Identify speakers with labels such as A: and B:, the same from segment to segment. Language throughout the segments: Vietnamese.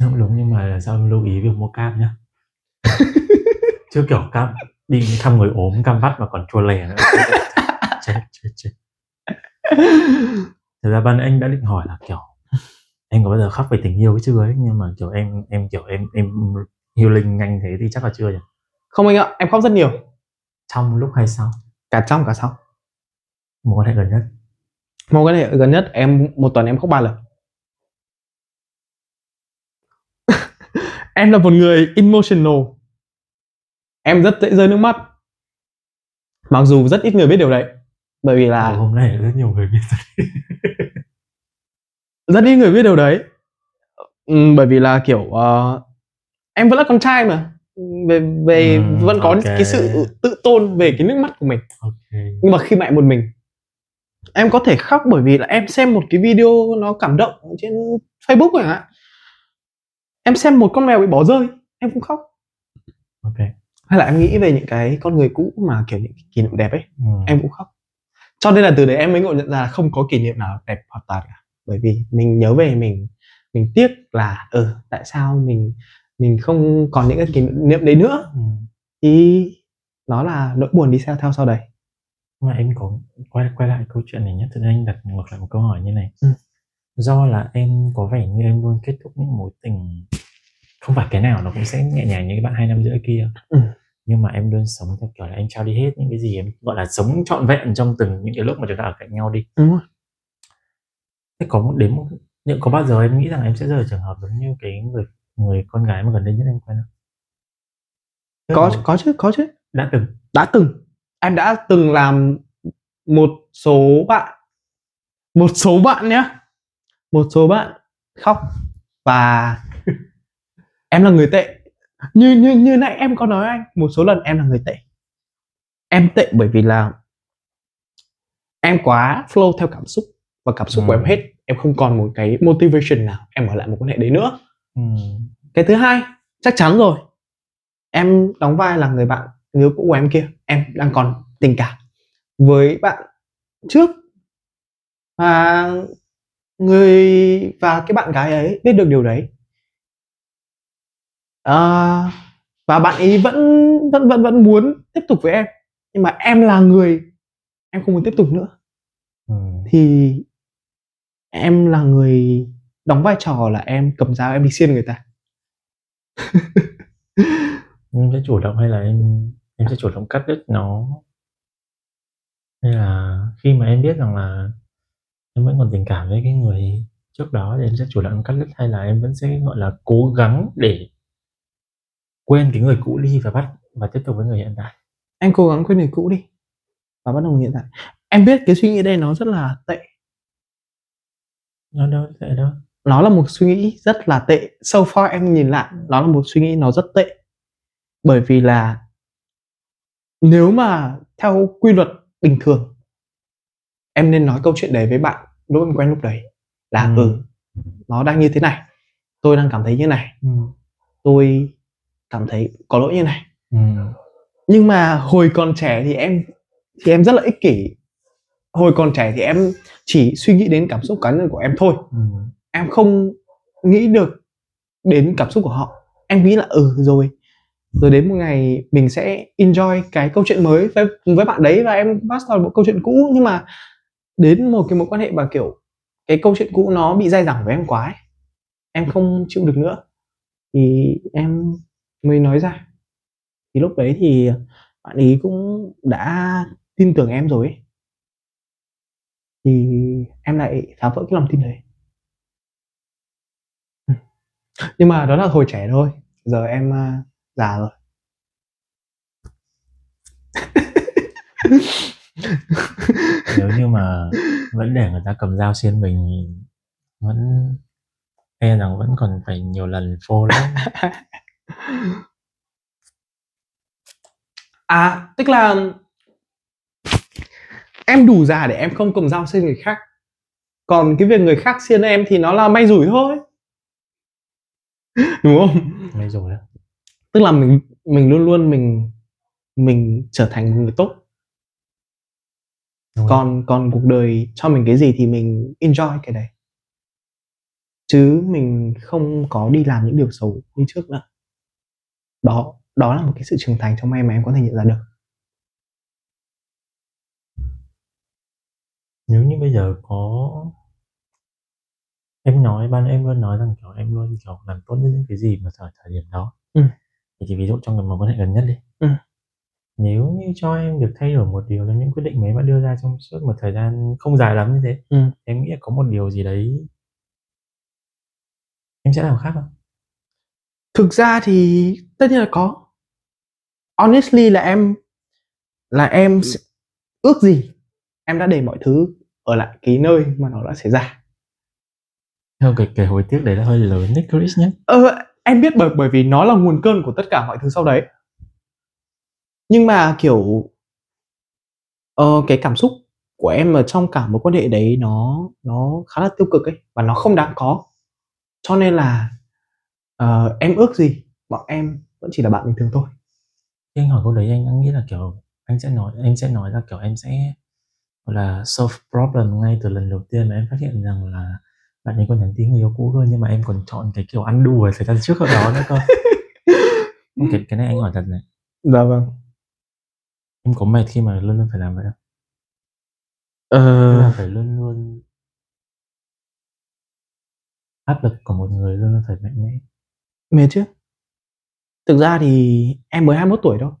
A: Đúng, đúng nhưng mà em lưu ý việc mua cam nhá. Chứ kiểu cam đi thăm người ốm cam vắt mà còn chua lè nữa. chết chết chết. Thực ra ban anh đã định hỏi là kiểu em có bao giờ khóc về tình yêu chưa ấy nhưng mà kiểu em em kiểu em em healing nhanh thế thì chắc là chưa nhỉ.
B: Không anh ạ, em khóc rất nhiều.
A: Trong lúc hay sau?
B: Cả trong cả sau.
A: Mối quan hệ gần nhất.
B: Mối quan hệ gần nhất em một tuần em khóc ba lần. Em là một người emotional. Em rất dễ rơi nước mắt. Mặc dù rất ít người biết điều đấy. Bởi vì là
A: hôm nay rất nhiều người biết
B: rất ít người biết điều đấy. Ừm, bởi vì là kiểu ờ, em vẫn là con trai mà. Về về
A: Ừm,
B: vẫn có
A: ok.
B: cái sự tự tôn về cái nước mắt của mình.
A: ok.
B: nhưng mà khi em một mình em có thể khóc bởi vì là em xem một cái video nó cảm động trên Facebook chẳng hạn em xem một con mèo bị bỏ rơi em cũng khóc
A: Ok.
B: hay là em nghĩ về những cái con người cũ mà kiểu những kỷ niệm đẹp ấy
A: Ừ.
B: em cũng khóc cho nên là từ đấy em mới ngộ nhận ra là không có kỷ niệm nào đẹp hoàn toàn cả bởi vì mình nhớ về mình mình tiếc là ừ tại sao mình mình không còn những cái kỷ niệm đấy nữa
A: Ừ.
B: thì nó là nỗi buồn đi theo theo sau đấy
A: mà em có quay quay lại câu chuyện này nhé ra anh đặt ngược lại một câu hỏi như này
B: Ừ.
A: do là em có vẻ như em luôn kết thúc những mối tình không phải cái nào nó cũng sẽ nhẹ nhàng như cái bạn hai năm rưỡi kia.
B: Ừ.
A: nhưng mà em luôn sống theo kiểu là anh trao đi hết những cái gì em gọi là sống trọn vẹn trong từng những cái lúc mà chúng ta ở cạnh nhau đi.
B: Rồi.
A: Thế có một đến một nhưng có bao giờ em nghĩ rằng em sẽ rơi trường hợp giống như cái người người con gái mà gần đây nhất em quen không? Tức
B: có
A: là
B: có chứ có chứ.
A: Đã từng.
B: Đã từng. Em đã từng làm một số bạn. Một số bạn nhé một số bạn khóc và em là người tệ. Như như như nãy em có nói anh một số lần em là người tệ. Em tệ bởi vì là em quá flow theo cảm xúc và cảm xúc của
A: Ừ.
B: em hết. Em không còn một cái motivation nào. Em ở lại một quan hệ đấy nữa.
A: Ừ.
B: cái thứ hai chắc chắn rồi. Em đóng vai là người bạn người cũ của em kia. Em đang còn tình cảm với bạn trước. Và người và cái bạn gái ấy biết được điều đấy. À, và bạn ấy vẫn vẫn vẫn vẫn muốn tiếp tục với em. Nhưng mà em là người em không muốn tiếp tục nữa.
A: Ừ.
B: thì em là người đóng vai trò là em cầm dao em đi xiên người ta.
A: Em sẽ chủ động hay là em em sẽ chủ động cắt đứt nó? Hay là khi mà em biết rằng là em vẫn còn tình cảm với cái người trước đó thì em sẽ chủ động cắt đứt hay là em vẫn sẽ gọi là cố gắng để quên cái người cũ đi và bắt và tiếp tục với người hiện tại?
B: Em cố gắng quên người cũ đi và bắt đầu hiện tại. Em biết cái suy nghĩ đây nó rất là tệ.
A: Nó đâu sẽ đâu?
B: Nó là một suy nghĩ rất là tệ. So far em nhìn lại nó là một suy nghĩ nó rất tệ. Bởi vì là nếu mà theo quy luật bình thường em nên nói câu chuyện đấy với bạn lúc em quen lúc đấy là
A: Ừ.
B: ừ. nó đang như thế này tôi đang cảm thấy như này
A: ừ.
B: tôi cảm thấy có lỗi như này
A: Ừ.
B: nhưng mà hồi còn trẻ thì em thì em rất là ích kỷ hồi còn trẻ thì em chỉ suy nghĩ đến cảm xúc cá nhân của em thôi
A: Ừ.
B: em không nghĩ được đến cảm xúc của họ em nghĩ là ừ rồi rồi đến một ngày mình sẽ enjoy cái câu chuyện mới với với bạn đấy và em pass vào một câu chuyện cũ nhưng mà đến một cái mối quan hệ mà, kiểu, cái câu chuyện cũ nó bị dai dẳng với em quá ấy. em không chịu được nữa. Thì em mới nói ra. Thì lúc đấy thì bạn ấy cũng đã tin tưởng em rồi ấy. thì em lại phá vỡ cái lòng tin đấy. Ừ. Nhưng mà đó là hồi trẻ thôi. Giờ em à, già rồi.
A: nếu như mà vẫn để người ta cầm dao xiên mình thì vẫn e rằng vẫn còn phải nhiều lần phô lắm
B: à tức là em đủ già để em không cầm dao xiên người khác. Còn cái việc người khác xiên em thì nó là may rủi thôi. Đúng không?
A: Mấy rồi á.
B: Tức là mình mình luôn luôn mình mình trở thành người tốt
A: Đúng rồi.
B: còn còn cuộc đời cho mình cái gì thì mình enjoy cái đấy chứ mình không có đi làm những điều xấu như trước nữa đó đó là một cái sự trưởng thành trong em mà em có thể nhận ra được
A: nếu như bây giờ có em nói ban em luôn nói rằng kiểu em luôn kiểu làm tốt nhất những cái gì mà thời thời điểm đó
B: Ừ.
A: thì chỉ ví dụ trong cái mối quan hệ gần nhất đi
B: Ừ.
A: nếu như cho em được thay đổi một điều trong những quyết định mà em đã đưa ra trong suốt một thời gian không dài lắm như thế
B: Ừ.
A: em nghĩ là có một điều gì đấy em sẽ làm khác không?
B: Thực ra thì tất nhiên là có. Honestly là em là em sẽ- ước gì em đã để mọi thứ ở lại cái nơi mà nó đã xảy ra.
A: Theo cái cái hối tiếc đấy là hơi lớn đấy Chris nhé
B: ờ, em biết bởi bởi vì nó là nguồn cơn của tất cả mọi thứ sau đấy nhưng mà kiểu ờ, cái cảm xúc của em ở trong cả mối quan hệ đấy nó nó khá là tiêu cực ấy và nó không đáng có. Cho nên là ờ, em ước gì bọn em vẫn chỉ là bạn bình thường thôi.
A: Khi anh hỏi câu đấy anh anh nghĩ là kiểu anh sẽ nói em sẽ nói là kiểu em sẽ gọi là solve problem ngay từ lần đầu tiên mà em phát hiện rằng là bạn ấy còn nhắn tin người yêu cũ hơn nhưng mà em còn chọn cái kiểu ăn đùa thời gian trước ở đó nữa cơ. Cái cái này anh hỏi thật này.
B: Dạ vâng
A: em có mệt khi mà luôn luôn phải làm vậy không? Tức là
B: ờ,
A: phải luôn luôn áp lực của một người luôn luôn phải mạnh mẽ.
B: Mệt chứ? Thực ra thì em mới 21 tuổi thôi.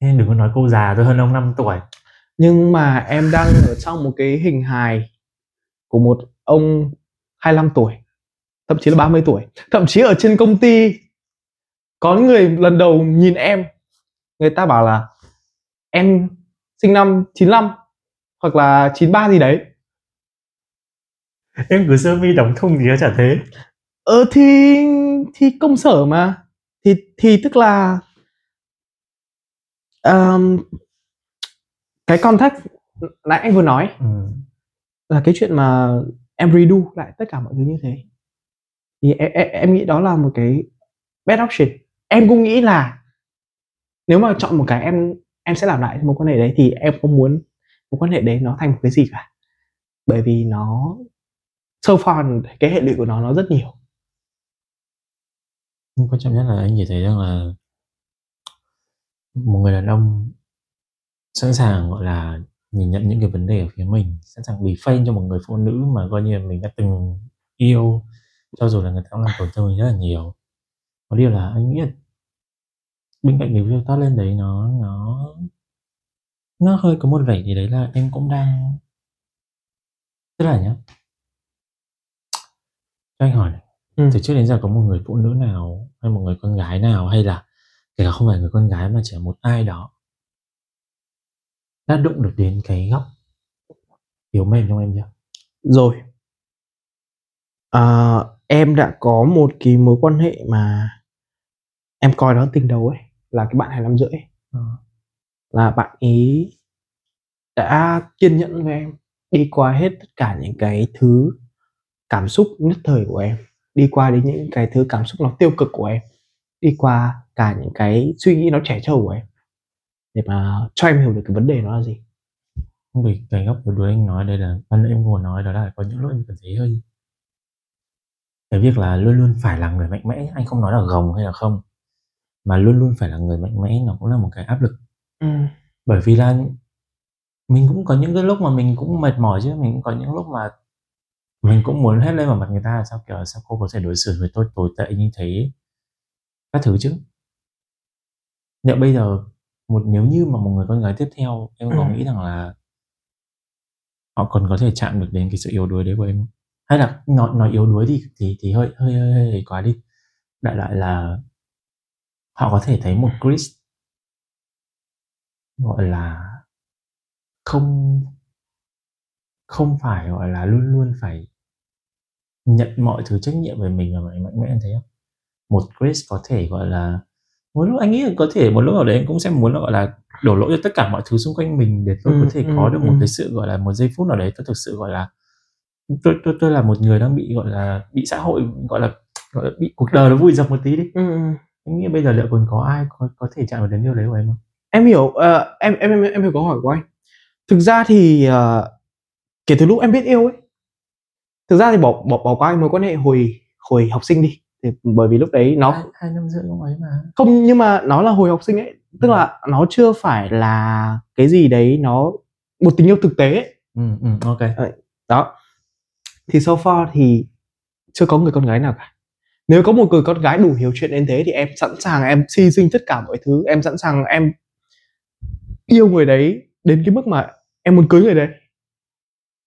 A: Nên đừng có nói cô già tôi hơn ông 5 tuổi.
B: Nhưng mà em đang ở trong một cái hình hài của một ông 25 tuổi thậm chí là 30 tuổi. Thậm chí ở trên công ty có người lần đầu nhìn em người ta bảo là em sinh năm 95 hoặc là 93 gì đấy.
A: Em cứ sơ mi đóng thùng thì nó chả thế.
B: Ờ thì thì công sở mà. Thì thì tức là um, cái context nãy anh vừa nói
A: ừ.
B: là cái chuyện mà em redo lại tất cả mọi thứ như thế. Thì em, em, em nghĩ đó là một cái bad option. Em cũng nghĩ là nếu mà chọn một cái em em sẽ làm lại mối quan hệ đấy thì em không muốn mối quan hệ đấy nó thành một cái gì cả? Bởi vì nó, so far cái hệ lụy của nó nó rất nhiều.
A: Nhưng quan trọng nhất là anh chỉ thấy rằng là một người đàn ông sẵn sàng, gọi là, nhìn nhận những cái vấn đề ở phía mình, sẵn sàng bị phanh cho một người phụ nữ mà coi như là mình đã từng yêu, cho dù là người ta cũng làm tổn thương mình rất là nhiều. Có điều là anh nghĩ là bên cạnh cái việc toát lên đấy nó nó nó hơi có một vẻ gì đấy là em cũng đang tức là nhá. Cho anh hỏi này.
B: Ừ.
A: từ trước đến giờ có một người phụ nữ nào hay một người con gái nào hay là kể cả không phải người con gái mà chỉ là một ai đó đã đụng được đến cái góc yếu mềm trong em chưa?
B: Rồi. À, em đã có một cái mối quan hệ mà em coi đó tình đầu ấy là cái bạn hai năm rưỡi.
A: Ờ.
B: là bạn ý đã kiên nhẫn với em đi qua hết tất cả những cái thứ cảm xúc nhất thời của em đi qua đến những cái thứ cảm xúc nó tiêu cực của em đi qua cả những cái suy nghĩ nó trẻ trâu của em để mà cho em hiểu được cái vấn đề nó là gì
A: không vì cái góc yếu đuối anh nói đây là ban nãy em vừa nói đó là có những lúc em cảm thấy hơi cái việc là luôn luôn phải là người mạnh mẽ anh không nói là gồng hay là không mà luôn luôn phải là người mạnh mẽ nó cũng là một cái áp lực.
B: Ừ.
A: bởi vì là mình cũng có những cái lúc mà mình cũng mệt mỏi chứ mình cũng có những lúc mà mình cũng muốn hết lên vào mặt người ta sao kiểu sao cô có thể đối xử với tôi tồi tệ như thế? Các thứ chứ. Liệu bây giờ một nếu như mà một người con gái tiếp theo em có
B: Ừ.
A: nghĩ rằng là họ còn có thể chạm được đến cái sự yếu đuối đấy của em không? Hay là nói nói yếu đuối thì thì thì hơi hơi hơi, hơi, quá đi. Đại lại là họ có thể thấy một Chris gọi là không không phải gọi là luôn luôn phải nhận mọi thứ trách nhiệm về mình và mạnh mẽ thế không? Một Chris có thể gọi là một lúc anh nghĩ là có thể một lúc nào đấy anh cũng sẽ muốn gọi là đổ lỗi cho tất cả mọi thứ xung quanh mình để tôi
B: Ừ,
A: có thể
B: ừ,
A: có được một
B: ừ.
A: cái sự gọi là một giây phút nào đấy tôi thực sự gọi là tôi tôi tôi là một người đang bị gọi là bị xã hội gọi là gọi là bị cuộc đời nó vùi dập một tí đi.
B: Ừ,
A: anh nghĩ bây giờ liệu còn có ai có, có thể chạm vào đến điều đấy của em không?
B: Em hiểu ờ, em em em em hiểu câu hỏi của anh. Thực ra thì ờ, kể từ lúc em biết yêu ấy thực ra thì bỏ bỏ bỏ qua mối quan hệ hồi hồi học sinh đi. Thì bởi vì lúc đấy nó
A: hai, hai năm rưỡi cũng ấy mà.
B: Không nhưng mà nó là hồi học sinh ấy. Tức
A: Ừ.
B: là nó chưa phải là cái gì đấy nó một tình yêu thực tế ấy.
A: ừ ừ ok.
B: Đó. Thì so far thì chưa có người con gái nào cả nếu có một người con gái đủ hiểu chuyện đến thế thì em sẵn sàng em hy sinh tất cả mọi thứ em sẵn sàng em yêu người đấy đến cái mức mà em muốn cưới người đấy.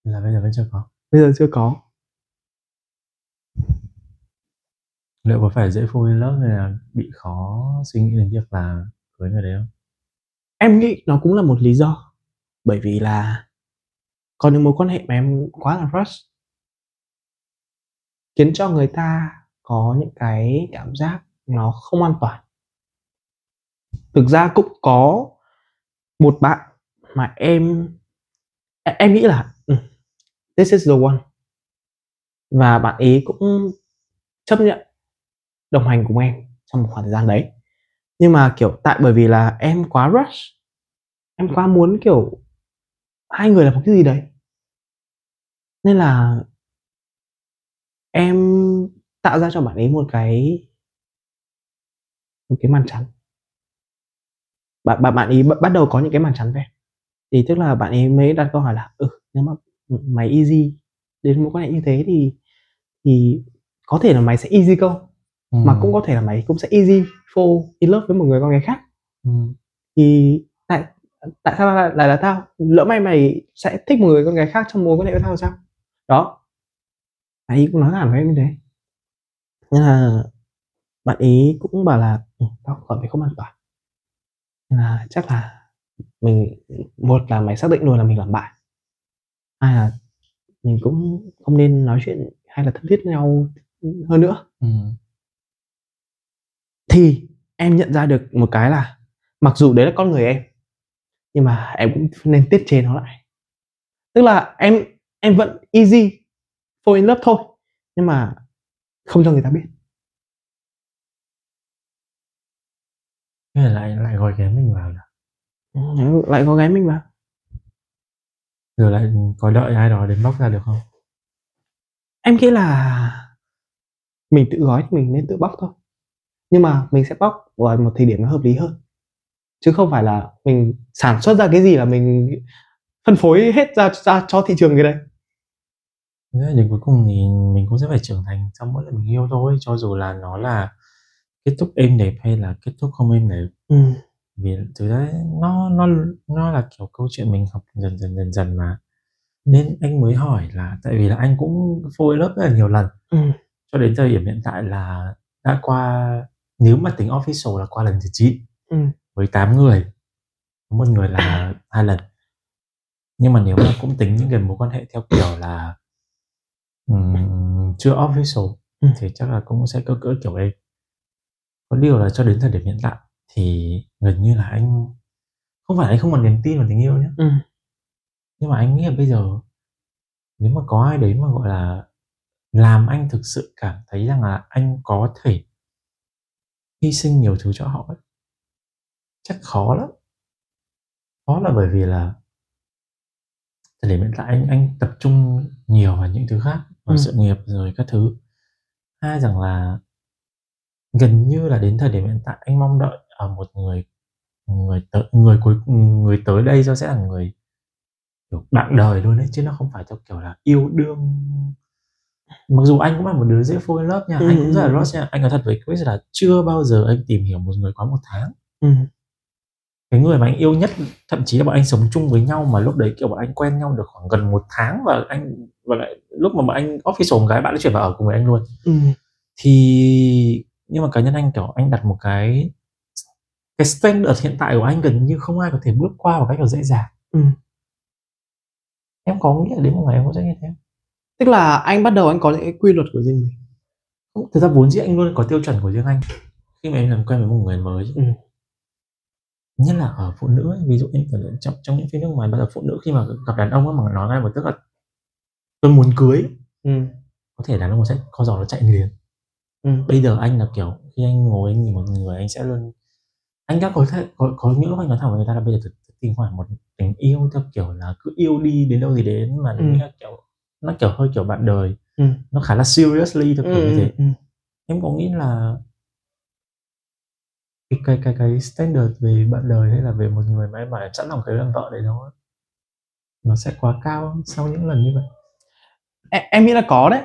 A: Là bây giờ vẫn chưa có.
B: Bây giờ chưa có.
A: Liệu có phải dễ in love hay là bị khó suy nghĩ đến việc là cưới người đấy không?
B: Em nghĩ nó cũng là một lý do bởi vì là có những mối quan hệ mà em quá là rush khiến cho người ta có những cái cảm giác nó không an toàn. Thực ra cũng có một bạn mà em, em- nghĩ là ừ, this is the one. Và bạn ấy cũng chấp nhận đồng hành cùng em trong một khoảng thời gian đấy. Nhưng mà, kiểu, tại bởi vì là em quá rush, em quá muốn, kiểu, hai người làm một cái gì đấy. Nên là em tạo ra cho bạn ấy một cái một cái màn chắn. Bạn bạn bạn ấy bắt đầu có những cái màn chắn về. Thì tức là bạn ấy mới đặt câu hỏi là ừ nếu mà mày easy đến mối quan hệ như thế thì thì có thể là mày sẽ easy câu
A: ừ.
B: mà cũng có thể là mày cũng sẽ easy fall in love với một người con gái khác.
A: Ừ.
B: thì tại tại sao lại, lại là tao? Lỡ may mày sẽ thích một người con gái khác trong mối quan hệ với tao sao? Đó. Ấy cũng nói thẳng với em như thế nên là bạn ấy cũng bảo là ừ, tao cảm thấy không an toàn. Nên là chắc là mình một là mày xác định luôn là mình làm bạn hai là mình cũng không nên nói chuyện hay là thân thiết nhau hơn nữa.
A: Ừ.
B: thì em nhận ra được một cái là mặc dù đấy là con người em nhưng mà em cũng nên tiết chế nó lại. Tức là em em vẫn easy fall in love thôi nhưng mà không cho người ta biết.
A: Thế lại lại gói ghém mình vào là
B: Ừ, lại có gái mình vào.
A: Rồi lại có đợi ai đó đến bóc ra được không?
B: Em nghĩ là mình tự gói thì mình nên tự bóc thôi. Nhưng mà mình sẽ bóc vào một thời điểm nó hợp lý hơn. Chứ không phải là mình sản xuất ra cái gì là mình phân phối hết ra, ra cho thị trường cái đấy
A: Là đến cuối cùng thì mình cũng sẽ phải trưởng thành trong mỗi lần mình yêu thôi cho dù là nó là kết thúc êm đẹp hay là kết thúc không êm đẹp
B: ừ.
A: vì thực ra nó nó nó là kiểu câu chuyện mình học dần dần dần dần mà nên anh mới hỏi là tại vì là anh cũng phôi lớp rất là nhiều lần
B: Ừ.
A: cho đến thời điểm hiện tại là đã qua nếu mà tính official là qua lần thứ 9
B: Ừ.
A: với 8 người Có một người là hai lần nhưng mà nếu mà cũng tính những cái mối quan hệ theo kiểu là ừm, chưa official
B: Ừ.
A: thì chắc là cũng sẽ cỡ cỡ kiểu đây có điều là cho đến thời điểm hiện tại thì gần như là anh không phải anh không còn niềm tin vào tình yêu nhé
B: Ừ.
A: nhưng mà anh nghĩ là bây giờ nếu mà có ai đấy mà gọi là làm anh thực sự cảm thấy rằng là anh có thể hy sinh nhiều thứ cho họ ấy, chắc khó lắm khó là bởi vì là thời điểm hiện tại anh anh tập trung nhiều vào những thứ khác vào
B: Ừ.
A: sự nghiệp rồi các thứ hai rằng là gần như là đến thời điểm hiện tại anh mong đợi ở một người người tới người cuối người tới đây do sẽ là người kiểu bạn đời luôn đấy chứ nó không phải theo kiểu là yêu đương mặc dù anh cũng là một đứa dễ in love nha
B: Ừ,
A: anh cũng rất
B: ừ,
A: là
B: ừ.
A: lost nha anh nói thật với Chris là chưa bao giờ anh tìm hiểu một người quá một tháng
B: Ừ.
A: cái người mà anh yêu nhất thậm chí là bọn anh sống chung với nhau mà lúc đấy kiểu bọn anh quen nhau được khoảng gần một tháng và anh và lại lúc mà bọn anh official một cái bạn đã chuyển vào ở cùng với anh luôn
B: Ừ.
A: thì nhưng mà cá nhân anh kiểu anh đặt một cái cái standard hiện tại của anh gần như không ai có thể bước qua một cách kiểu dễ dàng
B: Ừ.
A: em có nghĩ là đến một ngày em cũng sẽ như thế
B: tức là anh bắt đầu anh có những cái quy luật của riêng mình
A: thực ra vốn dĩ anh luôn có tiêu chuẩn của riêng anh khi mà em làm quen với một người mới
B: Ừ.
A: nhất là ở phụ nữ ấy. ví dụ như trong trong những phim nước ngoài bao giờ phụ nữ khi mà gặp đàn ông ấy mà nói ngay một tức là tôi muốn cưới
B: ừ.
A: có thể đàn ông sẽ co giò nó chạy liền
B: Ừ.
A: bây giờ anh là kiểu khi anh ngồi anh nhìn một người anh sẽ luôn anh đã có thể có, có những lúc anh nói thẳng với người ta là bây giờ thực, thực tìm phải một tình yêu theo kiểu là cứ yêu đi đến đâu thì đến mà
B: Ừ.
A: là kiểu nó kiểu hơi kiểu bạn đời
B: Ừ.
A: nó khá là seriously theo kiểu như thế
B: ừ.
A: em có nghĩ là cái cái cái cái standard về bạn đời hay là về một người mà em bảo sẵn lòng cưới làm vợ đấy nó nó sẽ quá cao sau những lần như vậy
B: em, em nghĩ là có đấy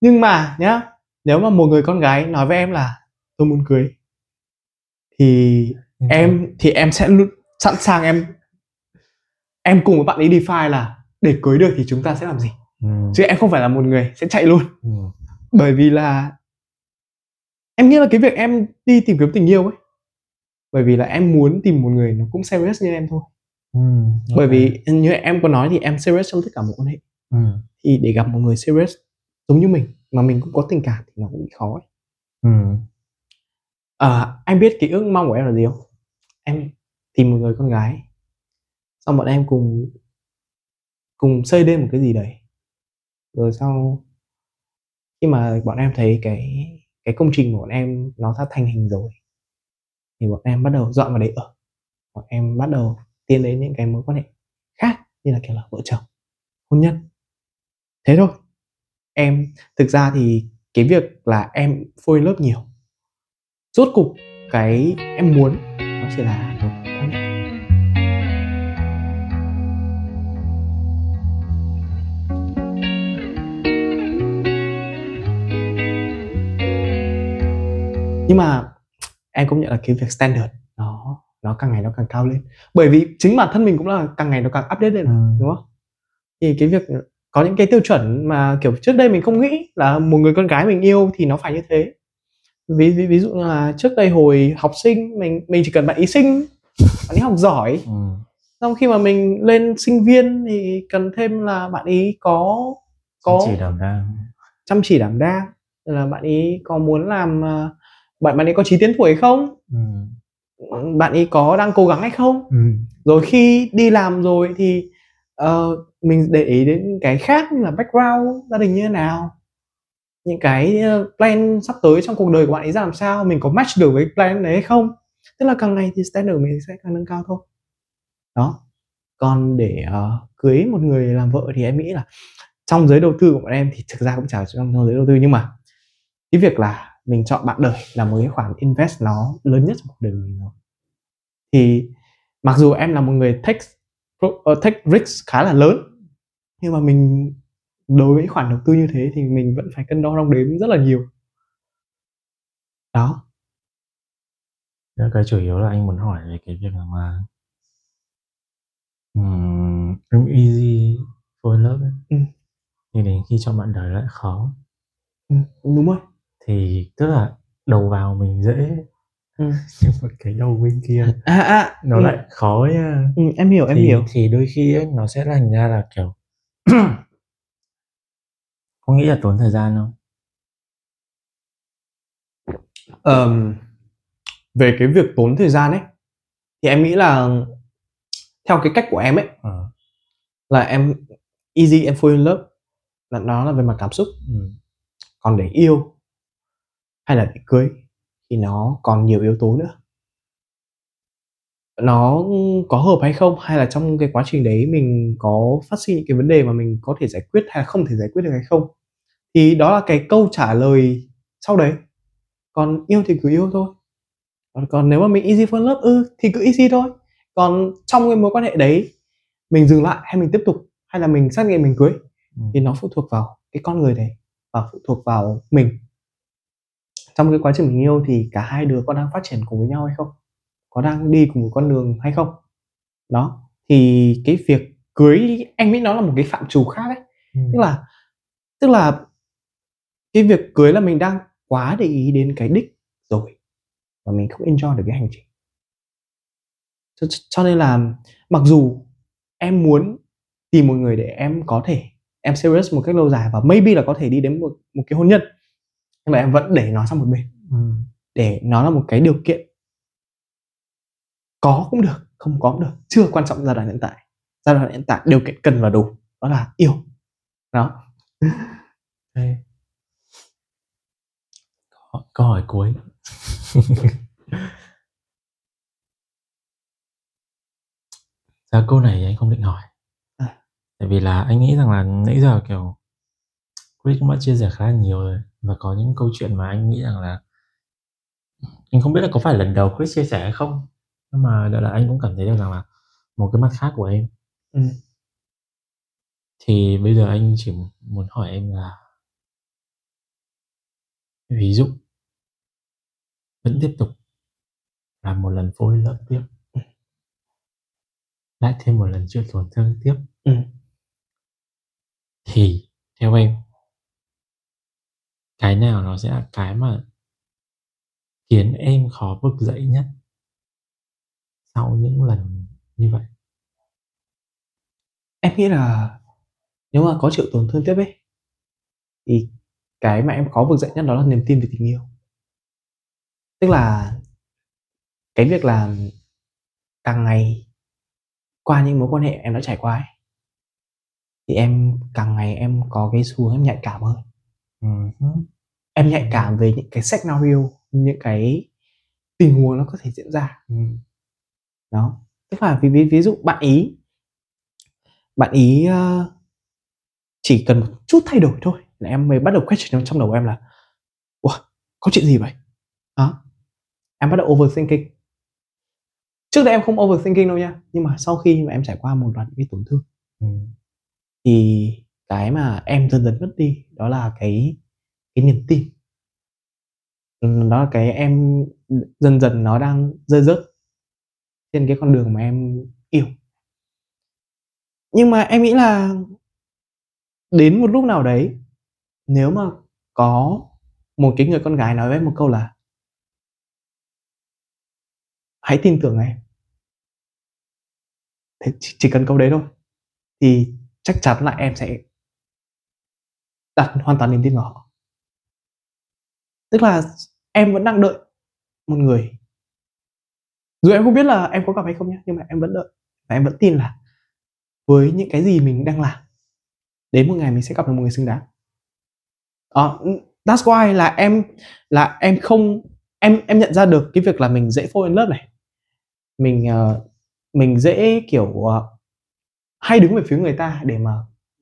B: nhưng mà nhá nếu mà một người con gái nói với em là tôi muốn cưới thì
A: Ừ.
B: em thì em sẽ sẵn sàng em em cùng với bạn ấy define là để cưới được thì chúng ta sẽ làm gì
A: ừ.
B: chứ em không phải là một người sẽ chạy luôn
A: Ừ.
B: bởi vì là em nghĩ là cái việc em đi tìm kiếm tình yêu ấy bởi vì là em muốn tìm một người nó cũng serious như em thôi
A: Ừ.
B: bởi
A: Ok.
B: vì như em có nói thì em serious trong tất cả mối quan hệ
A: ừ.
B: thì để gặp một người serious giống như mình mà mình cũng có tình cảm thì nó cũng bị khó ấy.
A: Ừ.
B: À, anh biết cái ước mong của em là gì không? Em tìm một người con gái xong bọn em cùng cùng xây lên một cái gì đấy rồi sau khi mà bọn em thấy cái cái công trình của bọn em nó đã thành hình rồi thì bọn em bắt đầu dọn vào đấy ở. Bọn em bắt đầu tiến đến những cái mối quan hệ khác như là, kiểu là, vợ chồng, hôn nhân. Thế thôi. Em, thực ra thì cái việc là em phôi lớp nhiều, rốt cục cái em muốn nó chỉ là một quan hệ. Nhưng mà em công nhận là cái việc standard nó nó càng ngày nó càng cao lên. Bởi vì chính bản thân mình cũng là càng ngày nó càng update lên
A: Ừ.
B: đúng không? Thì cái việc có những cái tiêu chuẩn mà kiểu trước đây mình không nghĩ là một người con gái mình yêu thì nó phải như thế. Ví ví, ví dụ là trước đây hồi học sinh mình mình chỉ cần bạn ý sinh bạn ý học giỏi.
A: Ừ.
B: xong khi mà mình lên sinh viên thì cần thêm là bạn ý có có
A: chỉ đảm đang.
B: chăm chỉ đảm đang là bạn ý có muốn làm ờ, bạn bạn ấy có chí tiến thủ hay không?
A: Ừ.
B: bạn ấy có đang cố gắng hay không?
A: Ừ.
B: rồi khi đi làm rồi thì ờ, mình để ý đến cái khác như là background gia đình như thế nào? Những cái ờ, plan sắp tới trong cuộc đời của bạn ấy ra làm sao? Mình có match được với plan đấy hay không? Tức là càng ngày thì standard mình sẽ càng nâng cao thôi. Đó. Còn để ờ, cưới một người làm vợ thì em nghĩ là trong giới đầu tư của bọn em thì thực ra cũng chả trong giới đầu tư nhưng mà cái việc là mình chọn bạn đời là một cái khoản invest nó lớn nhất trong cuộc đời mình rồi. Thì mặc dù em là một người take pro- ờ, take risk khá là lớn nhưng mà mình đối với khoản đầu tư như thế thì mình vẫn phải cân đo đong đếm rất là nhiều. Đó.
A: Cái chủ yếu là anh muốn hỏi về cái việc là mà um, em easy for love ấy.
B: Ừ.
A: thì đến khi cho bạn đời lại khó.
B: Ừ, đúng rồi
A: thì tức là đầu vào mình dễ.
B: Ừ.
A: nhưng mà cái đầu bên kia
B: à à
A: nó
B: ừ,
A: lại khó nha
B: ừ, em hiểu em
A: thì,
B: hiểu.
A: thì đôi khi ấy, nó sẽ thành ra là kiểu có nghĩ là tốn thời gian không?
B: Ờm, về cái việc tốn thời gian ấy thì em nghĩ là theo cái cách của em ấy
A: ờ.
B: là em easy em fall in love là nó là về mặt cảm xúc.
A: Ừ.
B: còn để yêu hay là để cưới thì nó còn nhiều yếu tố nữa? Nó có hợp hay không? Hay là trong cái quá trình đấy mình có phát sinh những cái vấn đề mà mình có thể giải quyết hay là không thể giải quyết được hay không? Thì đó là cái câu trả lời sau đấy. Còn yêu thì cứ yêu thôi. Còn, còn nếu mà mình easy for love ừ thì cứ easy thôi. Còn trong cái mối quan hệ đấy mình dừng lại hay mình tiếp tục hay là mình xác định mình cưới
A: Ừ.
B: thì nó phụ thuộc vào cái con người đấy và phụ thuộc vào mình trong cái quá trình mình yêu thì cả hai đứa có đang phát triển cùng với nhau hay không? Có đang đi cùng một con đường hay không? Đó thì cái việc cưới anh nghĩ nó là một cái phạm trù khác ấy.
A: Ừ.
B: tức là tức là cái việc cưới là mình đang quá để ý đến cái đích rồi và mình không enjoy được cái hành trình. Cho, cho nên là mặc dù em muốn tìm một người để em có thể em serious một cách lâu dài và maybe là có thể đi đến một một cái hôn nhân nhưng mà em vẫn để nó sang một bên.
A: Ừ.
B: để nó là một cái điều kiện. Có cũng được không có cũng được. Chưa quan trọng giai đoạn hiện tại. Giai đoạn hiện tại điều kiện cần và đủ. Đó là yêu. Đó.
A: Câu- hỏi cuối. Ra câu này anh không định hỏi?
B: À.
A: Tại vì là anh nghĩ rằng là nãy giờ kiểu Chris cũng đã chia sẻ khá là nhiều rồi và có những câu chuyện mà anh nghĩ rằng là anh không biết là có phải lần đầu Chris chia sẻ hay không nhưng mà đợt là anh cũng cảm thấy được rằng là một cái mặt khác của em
B: ừ.
A: thì bây giờ anh chỉ muốn hỏi em là ví dụ vẫn tiếp tục làm một lần phôi lợn tiếp lại thêm một lần chưa tổn thương tiếp
B: Ừ.
A: thì theo em cái nào nó sẽ là cái mà khiến em khó vực dậy nhất sau những lần như vậy?
B: Em nghĩ là nếu mà có chịu tổn thương tiếp ấy, thì cái mà em khó vực dậy nhất đó là niềm tin về tình yêu. Tức là cái việc là càng ngày, qua những mối quan hệ em đã trải qua ấy, thì em càng ngày em có cái xu hướng em nhạy cảm hơn
A: ừ. hứ,
B: em nhạy cảm về những cái scenario những cái tình huống nó có thể diễn ra
A: ừ.
B: đó tức là ví, ví, ví dụ bạn ý bạn ý ờ, chỉ cần một chút thay đổi thôi là em mới bắt đầu question trong đầu em là Ủa, có chuyện gì vậy đó em bắt đầu overthinking trước đây em không overthinking đâu nha nhưng mà sau khi mà em trải qua một loạt những cái tổn thương
A: Ừ.
B: thì cái mà em dần dần mất đi, đó là cái cái niềm tin. Đó là cái em dần dần nó đang rơi rớt trên cái con đường mà em yêu. Nhưng mà em nghĩ là đến một lúc nào đấy, nếu mà có một cái người con gái nói với em một câu là hãy tin tưởng em. Thế chỉ cần câu đấy thôi, thì chắc chắn là em sẽ đặt hoàn toàn niềm tin vào họ. Tức là em vẫn đang đợi một người. Dù em không biết là em có gặp hay không nhé nhưng mà em vẫn đợi và em vẫn tin là với những cái gì mình đang làm đến một ngày mình sẽ gặp được một người xứng đáng. Đó that's why là em là em không em em nhận ra được cái việc là mình dễ fall in love này. Mình uh, mình dễ kiểu uh, hay đứng về phía người ta để mà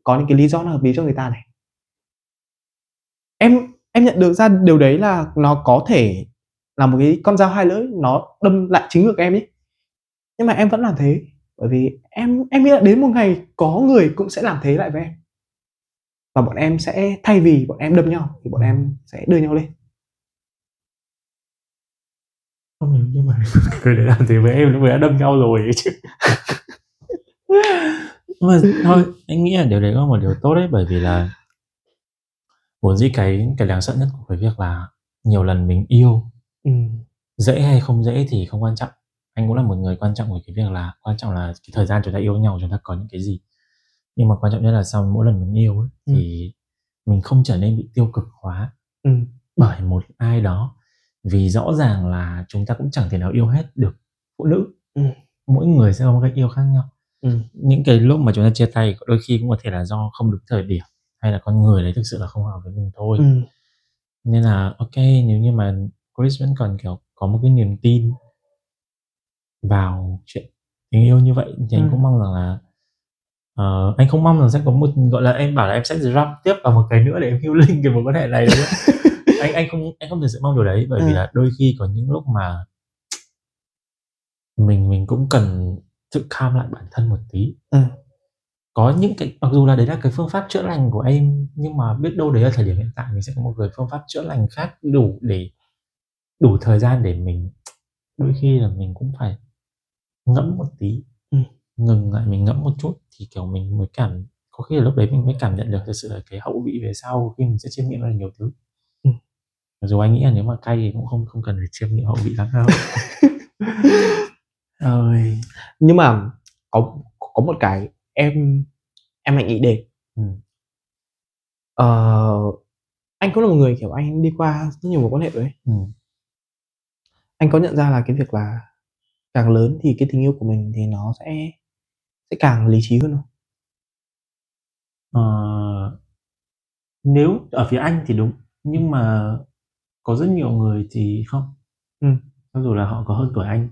B: có những cái lý do nó hợp lý cho người ta này em em nhận được ra điều đấy là nó có thể là một cái con dao hai lưỡi nó đâm lại chính ngược em ấy nhưng mà em vẫn làm thế bởi vì em em nghĩ là đến một ngày có người cũng sẽ làm thế lại với em. Và bọn em sẽ thay vì bọn em đâm nhau thì bọn em sẽ đưa nhau lên.
A: Không nhưng mà người đấy làm thế với em lúc đã đâm nhau rồi ấy chứ. Nhưng mà thôi anh nghĩ là điều đấy có một điều tốt đấy bởi vì là vốn dĩ cái cái đáng sợ nhất của cái việc là nhiều lần mình yêu
B: ừ.
A: dễ hay không dễ thì không quan trọng anh cũng là một người quan trọng về cái việc là quan trọng là cái thời gian chúng ta yêu nhau chúng ta có những cái gì nhưng mà quan trọng nhất là sau mỗi lần mình yêu ấy,
B: Ừ.
A: thì mình không trở nên bị tiêu cực hóa
B: Ừ.
A: bởi một ai đó vì rõ ràng là chúng ta cũng chẳng thể nào yêu hết được phụ nữ
B: Ừ.
A: mỗi người sẽ có một cách yêu khác nhau
B: Ừ.
A: những cái lúc mà chúng ta chia tay đôi khi cũng có thể là do không đúng thời điểm hay là con người đấy thực sự là không hợp với mình thôi
B: Ừ.
A: nên là ok nếu như mà Chris vẫn còn kiểu có một cái niềm tin vào chuyện tình yêu như vậy thì anh
B: Ừ.
A: cũng mong rằng là ờ, anh không mong rằng sẽ có một gọi là em bảo là em sẽ jump tiếp vào một cái nữa để em healing cái mối quan hệ này không? anh anh không anh không thực sự mong điều đấy bởi vì
B: Ừ.
A: là đôi khi có những lúc mà mình mình cũng cần tự calm lại bản thân một tí
B: Ừ.
A: có những cái mặc dù là đấy là cái phương pháp chữa lành của em nhưng mà biết đâu đấy ở thời điểm hiện tại mình sẽ có một cái phương pháp chữa lành khác đủ để đủ thời gian để mình đôi khi là mình cũng phải ngẫm một tí
B: Ừ.
A: ngừng lại mình ngẫm một chút thì kiểu mình mới cảm có khi là lúc đấy mình mới cảm nhận được thực sự là cái hậu vị về sau khi mình sẽ chiêm nghiệm rất là nhiều thứ
B: Ừ.
A: mặc dù anh nghĩ là nếu mà cay thì cũng không không cần phải chiêm nghiệm hậu vị lắm đâu ơi
B: nhưng mà có có một cái em em lại nghĩ đến
A: ừ.
B: ờ, anh cũng là một người kiểu anh đi qua rất nhiều mối quan hệ rồi ấy.
A: Ừ.
B: anh có nhận ra là cái việc là càng lớn thì cái tình yêu của mình thì nó sẽ sẽ càng lý trí hơn không
A: Ờ, nếu ở phía anh thì đúng nhưng mà có rất nhiều người thì không
B: Ừ.
A: cho dù là họ có hơn tuổi anh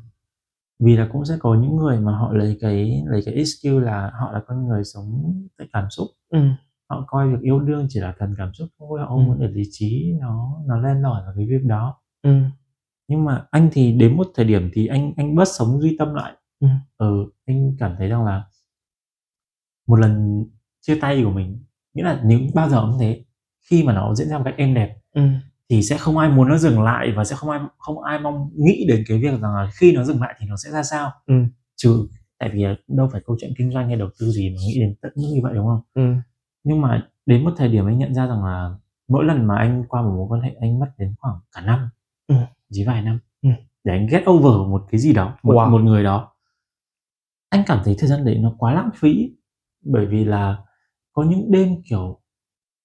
A: vì là cũng sẽ có những người mà họ lấy cái lấy cái excuse là họ là con người sống tại cảm xúc
B: ừ.
A: họ coi việc yêu đương chỉ là thuần cảm xúc thôi họ không
B: Ừ.
A: muốn để lý trí nó nó lên lỏi vào cái việc đó
B: Ừm.
A: nhưng mà anh thì đến một thời điểm thì anh anh bớt sống duy tâm lại
B: Ừ.
A: ừ anh cảm thấy rằng là một lần chia tay của mình nghĩa là nếu bao giờ cũng thế khi mà nó diễn ra một cách êm đẹp
B: Ừm.
A: Thì sẽ không ai muốn nó dừng lại và sẽ không ai không ai mong nghĩ đến cái việc rằng là khi nó dừng lại thì nó sẽ ra sao
B: Ừ.
A: trừ tại vì đâu phải câu chuyện kinh doanh hay đầu tư gì mà nghĩ đến tận mức như vậy đúng không
B: Ừm.
A: nhưng mà đến một thời điểm anh nhận ra rằng là mỗi lần mà anh qua một mối quan hệ anh mất đến khoảng cả năm
B: Ừ.
A: chỉ vài năm
B: Ừ.
A: để anh get over một cái gì đó một,
B: Wow.
A: một người đó anh cảm thấy thời gian đấy nó quá lãng phí bởi vì là có những đêm kiểu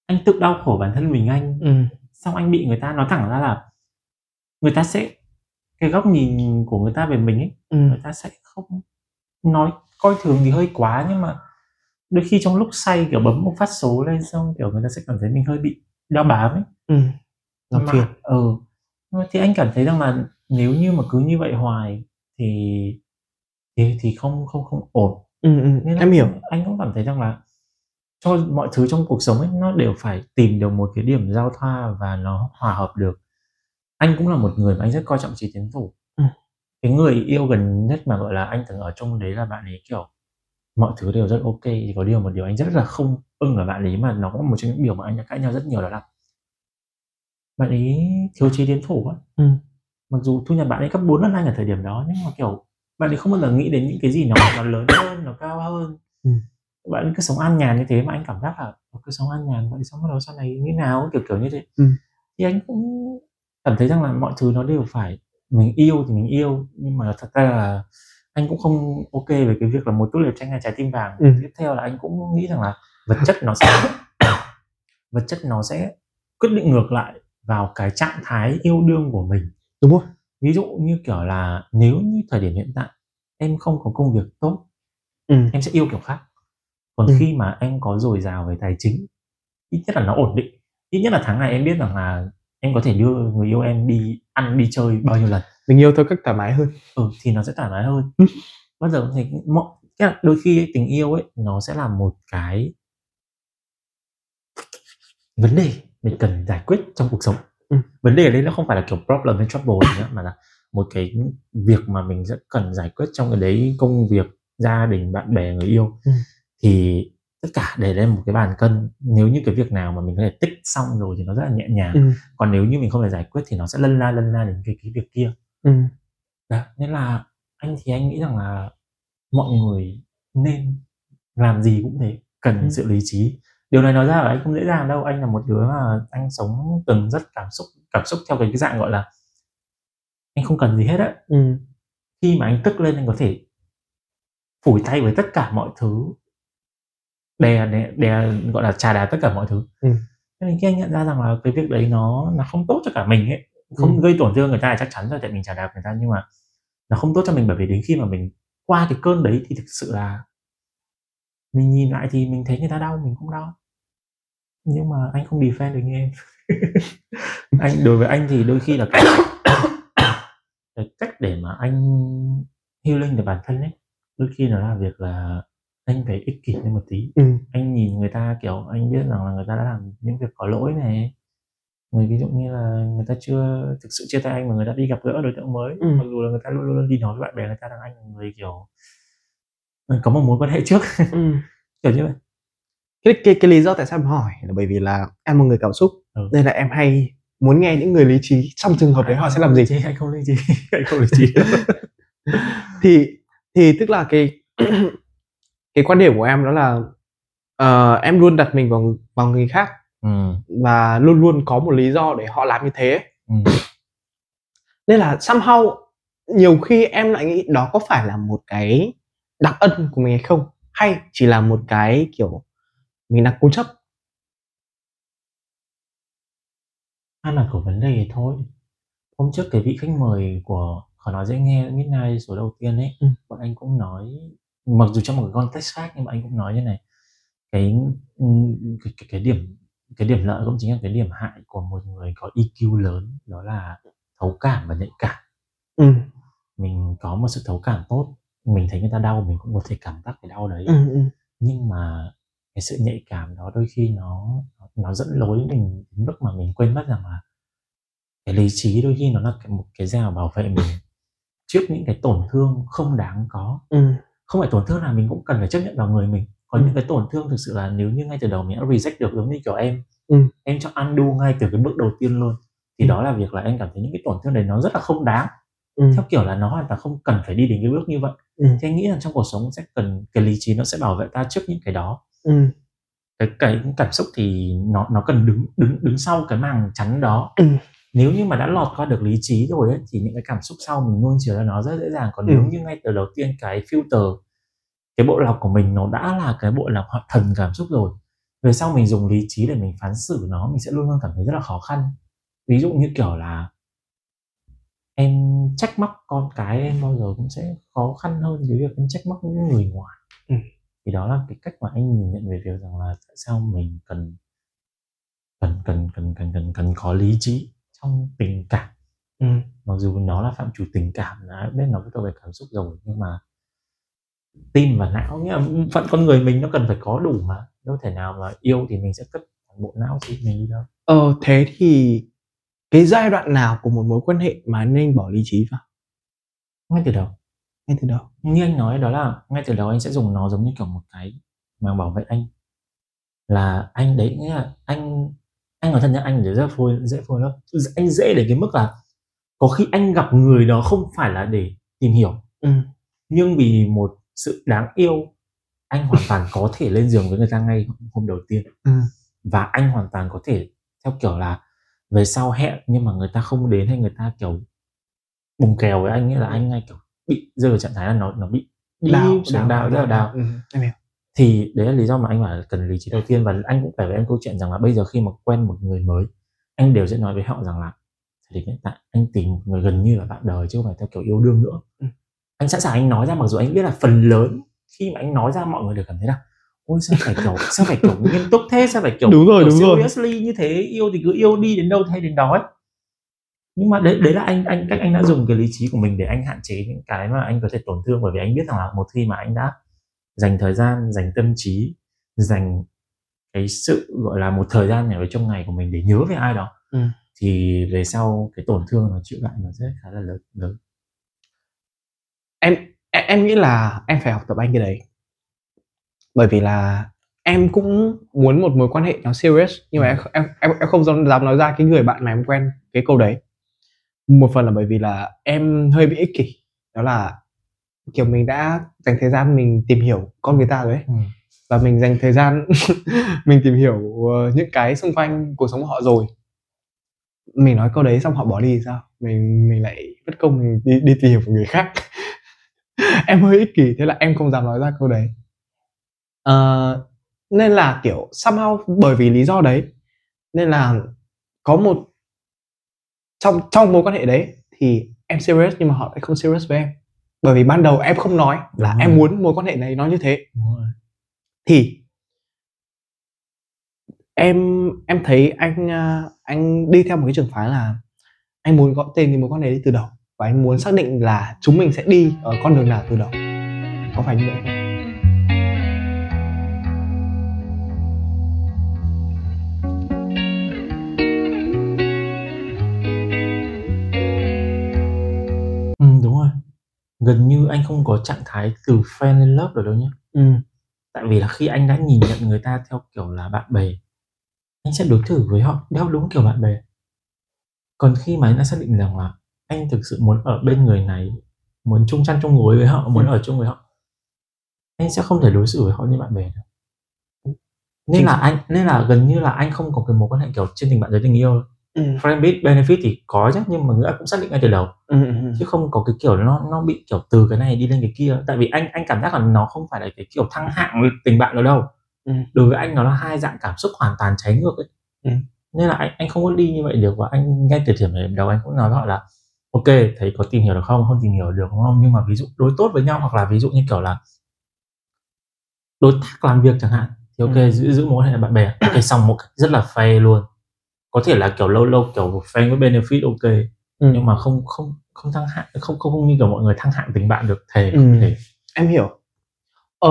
A: anh tự đau khổ bản thân mình anh
B: Ừm.
A: Xong anh bị người ta nói thẳng ra là người ta sẽ cái góc nhìn của người ta về mình ấy
B: Ừm.
A: người ta sẽ không nói coi thường thì hơi quá nhưng mà đôi khi trong lúc say kiểu bấm một phát số lên xong kiểu người ta sẽ cảm thấy mình hơi bị đeo bám ấy
B: Ừm. Làm phiền.
A: ừ thì anh cảm thấy rằng là nếu như mà cứ như vậy hoài thì thì thì không không không ổn
B: Ừm, ừm.
A: nên
B: Em hiểu.
A: anh cũng cảm thấy rằng là cho mọi thứ trong cuộc sống ấy nó đều phải tìm được một cái điểm giao thoa và nó hòa hợp được anh cũng là một người mà anh rất coi trọng trí tiến thủ
B: Ừ.
A: cái người yêu gần nhất mà gọi là anh từng ở chung đấy là bạn ấy kiểu mọi thứ đều rất ok thì có điều một điều anh rất là không ưng ở bạn ấy mà nó cũng một trong những điều mà anh đã cãi nhau rất nhiều đó là bạn ấy thiếu trí tiến thủ á
B: Ừ.
A: mặc dù thu nhập bạn ấy gấp 4 lần anh ở thời điểm đó nhưng mà kiểu bạn ấy không bao giờ nghĩ đến những cái gì nó nó lớn hơn nó cao hơn
B: Ừ.
A: bạn cứ sống an nhàn như thế mà anh cảm giác là "Ờ, cứ sống an nhàn vậy xong bắt đầu sau này như nào kiểu kiểu như thế
B: Ừ.
A: thì anh cũng cảm thấy rằng là mọi thứ nó đều phải mình yêu thì mình yêu nhưng mà thật ra là anh cũng không ok về cái việc là một tốt liệt tranh hay trái tim vàng
B: Ừ.
A: tiếp theo là anh cũng nghĩ rằng là vật chất nó sẽ vật chất nó sẽ quyết định ngược lại vào cái trạng thái yêu đương của mình
B: Đúng rồi.
A: ví dụ như kiểu là nếu như thời điểm hiện tại em không có công việc tốt
B: Ừm.
A: em sẽ yêu kiểu khác còn
B: Ừ.
A: khi mà em có dồi dào về tài chính ít nhất là nó ổn định ít nhất là tháng này em biết rằng là em có thể đưa người yêu em đi ăn đi chơi bao nhiêu lần
B: Mình yêu theo cách thoải mái hơn.
A: ừ, thì nó sẽ thoải mái hơn
B: Ừ.
A: bao giờ thấy mọi đôi khi ấy, tình yêu ấy nó sẽ là một cái vấn đề mình cần giải quyết trong cuộc sống
B: Ừ.
A: vấn đề ở đây nó không phải là kiểu problem hay trouble gì nữa mà là một cái việc mà mình rất cần giải quyết trong cái đấy công việc gia đình bạn bè người yêu
B: Ừ.
A: thì tất cả để lên một cái bàn cân nếu như cái việc nào mà mình có thể tích xong rồi thì nó rất là nhẹ nhàng
B: Ừm.
A: còn nếu như mình không thể giải quyết thì nó sẽ lân la lân la đến cái cái việc kia
B: Ừm.
A: đó nên là anh thì anh nghĩ rằng là mọi người nên làm gì cũng thế cần
B: Ừ.
A: sự lý trí điều này nói ra là anh không dễ dàng đâu anh là một đứa mà anh sống từng rất cảm xúc cảm xúc theo cái, cái dạng gọi là anh không cần gì hết á
B: Ừm.
A: khi mà anh tức lên anh có thể phủi tay với tất cả mọi thứ đè đè, đè gọi là trà đạp tất cả mọi thứ
B: Ừ.
A: nên khi anh nhận ra rằng là cái việc đấy nó nó không tốt cho cả mình ấy không
B: Ừ.
A: gây tổn thương người ta là chắc chắn rồi tại mình trà đạp người ta nhưng mà nó không tốt cho mình bởi vì đến khi mà mình qua cái cơn đấy thì thực sự là mình nhìn lại thì mình thấy người ta đau mình cũng đau nhưng mà anh không defend được như em anh đối với anh thì đôi khi là cái, cái cách để mà anh healing được bản thân ấy đôi khi nó là việc là anh phải ích kỷ lên một tí
B: Ừm.
A: anh nhìn người ta kiểu anh biết rằng là người ta đã làm những việc có lỗi này người ví dụ như là người ta chưa thực sự chia tay anh mà người ta đi gặp gỡ đối tượng mới
B: Ừ.
A: mặc dù là người ta luôn luôn đi nói với bạn bè người ta rằng anh là người kiểu ừ, có một mối quan hệ trước
B: Ừm.
A: kiểu như vậy
B: cái cái cái lý do tại sao em hỏi là bởi vì là em một người cảm xúc
A: Ừ.
B: nên là em hay muốn nghe những người lý trí trong trường hợp đấy họ sẽ làm gì
A: anh không lý trí anh không lý trí
B: thì thì tức là cái cái quan điểm của em đó là ờ, em luôn đặt mình vào vào người khác
A: ừ.
B: và luôn luôn có một lý do để họ làm như thế
A: Ừ.
B: nên là somehow nhiều khi em lại nghĩ đó có phải là một cái đặc ân của mình hay không hay chỉ là một cái kiểu mình đang cố chấp
A: hai mặt của vấn đề thôi hôm trước cái vị khách mời của khó nói dễ nghe Midnight số đầu tiên ấy
B: Ừ.
A: bọn anh cũng nói mặc dù trong một cái context khác nhưng mà anh cũng nói như này cái cái, cái, cái điểm cái điểm lợi cũng chính là cái điểm hại của một người có EQ lớn đó là thấu cảm và nhạy cảm.
B: Ừ,
A: mình có một sự thấu cảm tốt mình thấy người ta đau mình cũng có thể cảm giác cái đau đấy.
B: Ừ, ừ,
A: nhưng mà cái sự nhạy cảm đó đôi khi nó nó dẫn lối mình đến mức mà mình quên mất rằng là cái lý trí đôi khi nó là một cái rào bảo vệ mình trước những cái tổn thương không đáng có.
B: Ừ.
A: không phải tổn thương nào mình cũng cần phải chấp nhận vào người mình có
B: Ừ.
A: những cái tổn thương thực sự là nếu như ngay từ đầu mình đã reject được giống như kiểu em
B: Ừ.
A: em cho undo ngay từ cái bước đầu tiên luôn thì
B: Ừ.
A: đó là việc là em cảm thấy những cái tổn thương đấy nó rất là không đáng
B: Ừ.
A: theo kiểu là nó hoàn toàn không cần phải đi đến cái bước như vậy
B: Ừ.
A: thì anh nghĩ là trong cuộc sống sẽ cần cái lý trí nó sẽ bảo vệ ta trước những cái đó
B: Ừ.
A: cái cái cảm xúc thì nó nó cần đứng đứng đứng sau cái màng chắn đó
B: Ừ.
A: nếu như mà đã lọt qua được lý trí rồi ấy, thì những cái cảm xúc sau mình nuôi chiều ra nó rất dễ dàng còn
B: Ừ.
A: nếu như ngay từ đầu tiên cái filter cái bộ lọc của mình nó đã là cái bộ lọc thần cảm xúc rồi về sau mình dùng lý trí để mình phán xử nó mình sẽ luôn luôn cảm thấy rất là khó khăn ví dụ như kiểu là em trách móc con cái em bao giờ cũng sẽ khó khăn hơn cái việc em trách móc những người ngoài
B: Ừ.
A: thì đó là cái cách mà anh nhìn nhận về việc rằng là tại sao mình cần cần cần cần cần cần cần có lý trí trong tình cảm.
B: Ừ.
A: mặc dù nó là phạm trù tình cảm là biết nó thuộc về cảm xúc rồi nhưng mà tim và não nghĩa là phận con người mình nó cần phải có đủ mà. Đâu thể nào mà yêu thì mình sẽ cất bộ não trí mình đi đâu.
B: Ờ thế thì cái giai đoạn nào của một mối quan hệ mà nên bỏ lý trí vào?
A: Ngay từ đầu.
B: Ngay từ đầu?
A: như anh nói đó là ngay từ đầu anh sẽ dùng nó giống như kiểu một cái màng bảo vệ anh. Là anh đấy nghĩa là anh anh nói thật nhá anh rất phôi dễ phôi lắm anh dễ để cái mức là có khi anh gặp người đó không phải là để tìm hiểu
B: Ừ.
A: nhưng vì một sự đáng yêu anh hoàn toàn có thể lên giường với người ta ngay hôm đầu tiên
B: Ừ.
A: và anh hoàn toàn có thể theo kiểu là về sau hẹn nhưng mà người ta không đến hay người ta kiểu bùng kèo với anh nghĩa là anh ngay kiểu bị rơi vào trạng thái là nó nó bị đi xuống đào rất là đào
B: Ừ.
A: Thì đấy là lý do mà anh bảo cần lý trí đầu tiên và anh cũng kể với em câu chuyện rằng là bây giờ khi mà quen một người mới anh đều sẽ nói với họ rằng là điểm hiện tại anh tìm một người gần như là bạn đời chứ không phải theo kiểu yêu đương nữa
B: Ừ.
A: anh sẵn sàng anh nói ra mặc dù anh biết là phần lớn khi mà anh nói ra mọi người đều cảm thấy là ôi sao phải kiểu sao phải kiểu nghiêm túc thế sao phải kiểu
B: Đúng rồi,
A: kiểu
B: đúng rồi.
A: seriously như thế yêu thì cứ yêu đi đến đâu hay đến đó ấy nhưng mà đấy đấy là anh anh cách anh đã dùng cái lý trí của mình để anh hạn chế những cái mà anh có thể tổn thương bởi vì anh biết rằng là một khi mà anh đã dành thời gian dành tâm trí dành cái sự gọi là một thời gian ở trong ngày của mình để nhớ về ai đó
B: Ừ.
A: thì về sau cái tổn thương nó chịu lại nó sẽ khá là lớn lớn.
B: Em em, nghĩ là em phải học tập anh cái đấy. Bởi vì là em cũng muốn một mối quan hệ nó serious nhưng mà em em em, em không dám dám nói ra cái người bạn mà em quen cái câu đấy. Một phần là bởi vì là em hơi bị ích kỷ đó là kiểu mình đã dành thời gian mình tìm hiểu con người ta rồi ấy.
A: Ừ.
B: và mình dành thời gian mình tìm hiểu ờ, những cái xung quanh cuộc sống của họ rồi. Mình nói câu đấy xong họ bỏ đi sao? Mình mình lại mất công mình đi đi tìm hiểu một người khác. Em hơi ích kỷ thế là em không dám nói ra câu đấy. Ờ, nên là kiểu somehow bởi vì lý do đấy nên là có một trong trong mối quan hệ đấy thì em serious nhưng mà họ lại không serious với em bởi vì ban đầu em không nói là em
A: rồi.
B: muốn mối quan hệ này nó như thế thì em em thấy anh à, anh đi theo một cái trường phái là anh muốn có tên cái mối quan hệ đấy từ đầu và anh muốn xác định là chúng mình sẽ đi ở con đường nào từ đầu có phải như vậy không?
A: Gần như anh không có trạng thái từ fan in love được đâu nhé
B: ừ.
A: Tại vì là khi anh đã nhìn nhận người ta theo kiểu là bạn bè anh sẽ đối xử với họ theo đúng kiểu bạn bè. Còn khi mà anh đã xác định rằng là anh thực sự muốn ở bên người này muốn chung chăn chung gối với họ muốn
B: Ừ.
A: ở chung với họ anh sẽ không thể đối xử với họ như bạn bè được. Nên
B: Chính
A: là anh nên là gần như là anh không có cái mối quan hệ kiểu trên tình bạn dưới tình yêu
B: ừ.
A: Friend with benefit thì có chứ nhưng mà nghĩa là cũng xác định ngay từ đầu.
B: Ừ ừ, ừ.
A: chứ không có cái kiểu nó nó bị kiểu từ cái này đi lên cái kia. Tại vì anh anh cảm giác là nó không phải là cái kiểu thăng hạng tình bạn đâu đâu.
B: Ừ.
A: đối với anh nó là hai dạng cảm xúc hoàn toàn trái ngược ấy.
B: Ừ.
A: nên là anh anh không có đi như vậy được và anh ngay từ điểm điểm đầu anh cũng nói với họ là ok thấy có tìm hiểu được không? Không tìm hiểu được đúng không? Nhưng mà ví dụ đối tốt với nhau hoặc là ví dụ như kiểu là đối tác làm việc chẳng hạn thì ok
B: Ừ.
A: giữ giữ mối quan hệ bạn bè. Ok xong một cách rất là phê luôn có thể là kiểu lâu lâu kiểu fan với benefit ok
B: Ừ.
A: nhưng mà không không không thăng hạng không không, không như kiểu mọi người thăng hạng tình bạn được thề
B: Ừ.
A: không thể
B: em hiểu ờ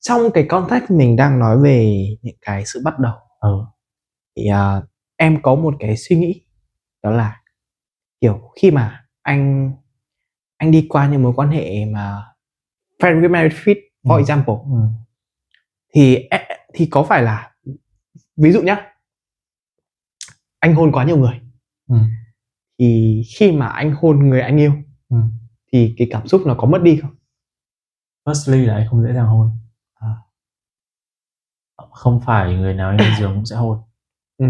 B: trong cái context mình đang nói về những cái sự bắt đầu
A: ừ
B: thì à, em có một cái suy nghĩ đó là kiểu khi mà anh anh đi qua những mối quan hệ mà friend with benefit for
A: Ừ.
B: example
A: ừ
B: thì e- thì có phải là ví dụ nhá anh hôn quá nhiều người
A: ừ
B: thì khi mà anh hôn người anh yêu
A: ừ
B: thì cái cảm xúc nó có mất đi không
A: firstly là anh không dễ dàng hôn
B: À.
A: không phải người nào anh lên giường cũng sẽ hôn
B: Ừ.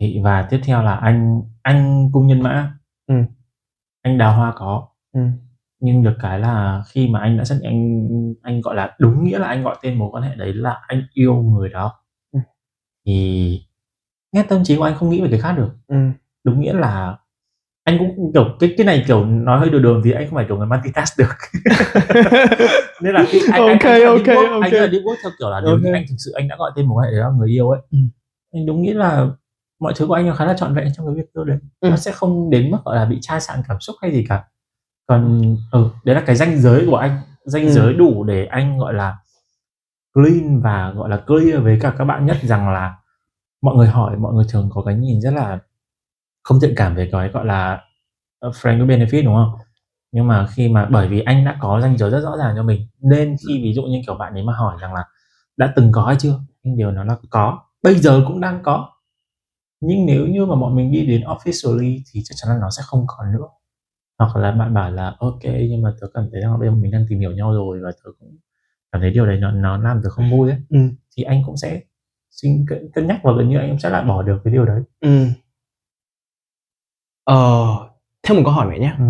A: thì và tiếp theo là anh anh cung nhân mã
B: Ừ.
A: anh đào hoa có
B: ừ.
A: nhưng được cái là khi mà anh đã xác định anh anh gọi là đúng nghĩa là anh gọi tên mối quan hệ đấy là anh yêu người đó
B: Ừ.
A: thì nghe tâm trí của anh không nghĩ về cái khác được
B: Ừ.
A: đúng nghĩa là anh cũng kiểu cái cái này kiểu nói hơi đường đường thì anh không phải kiểu người multitask được nên là khi anh,
B: Ok,
A: anh, anh,
B: ok,
A: anh, anh,
B: ok.
A: anh là đi work theo kiểu là nếu
B: Ok.
A: như anh thực sự anh đã gọi tên quan hệ là người yêu ấy
B: Ừ.
A: anh đúng nghĩa là mọi thứ của anh nó khá là trọn vẹn trong cái việc yêu đấy
B: Ừ.
A: nó sẽ không đến mức gọi là bị chai sạn cảm xúc hay gì cả còn ừ đấy là cái ranh giới của anh ranh
B: Ừ.
A: giới đủ để anh gọi là clean và gọi là clear với cả các bạn nhất rằng là mọi người hỏi mọi người thường có cái nhìn rất là không thiện cảm về cái gọi là uh, friend with benefit đúng không? Nhưng mà khi mà bởi vì anh đã có ranh giới rất rõ ràng cho mình nên khi ví dụ như kiểu bạn ấy mà hỏi rằng là đã từng có hay chưa? Anh đều nói là có bây giờ cũng đang có. Nhưng nếu như mà bọn mình đi đến officially thì chắc chắn là nó sẽ không còn nữa. Hoặc là bạn bảo là ok nhưng mà tớ cảm thấy rằng là bây giờ mình đang tìm hiểu nhau rồi và tớ cũng cảm thấy điều đấy nó nó làm tớ không vui ấy.
B: Ừ.
A: thì anh cũng sẽ suy cân, nhắc và gần như anh cũng sẽ lại bỏ được cái điều đấy.
B: Ừ. Ờ, thêm một câu hỏi nữa nhé.
A: Ừ.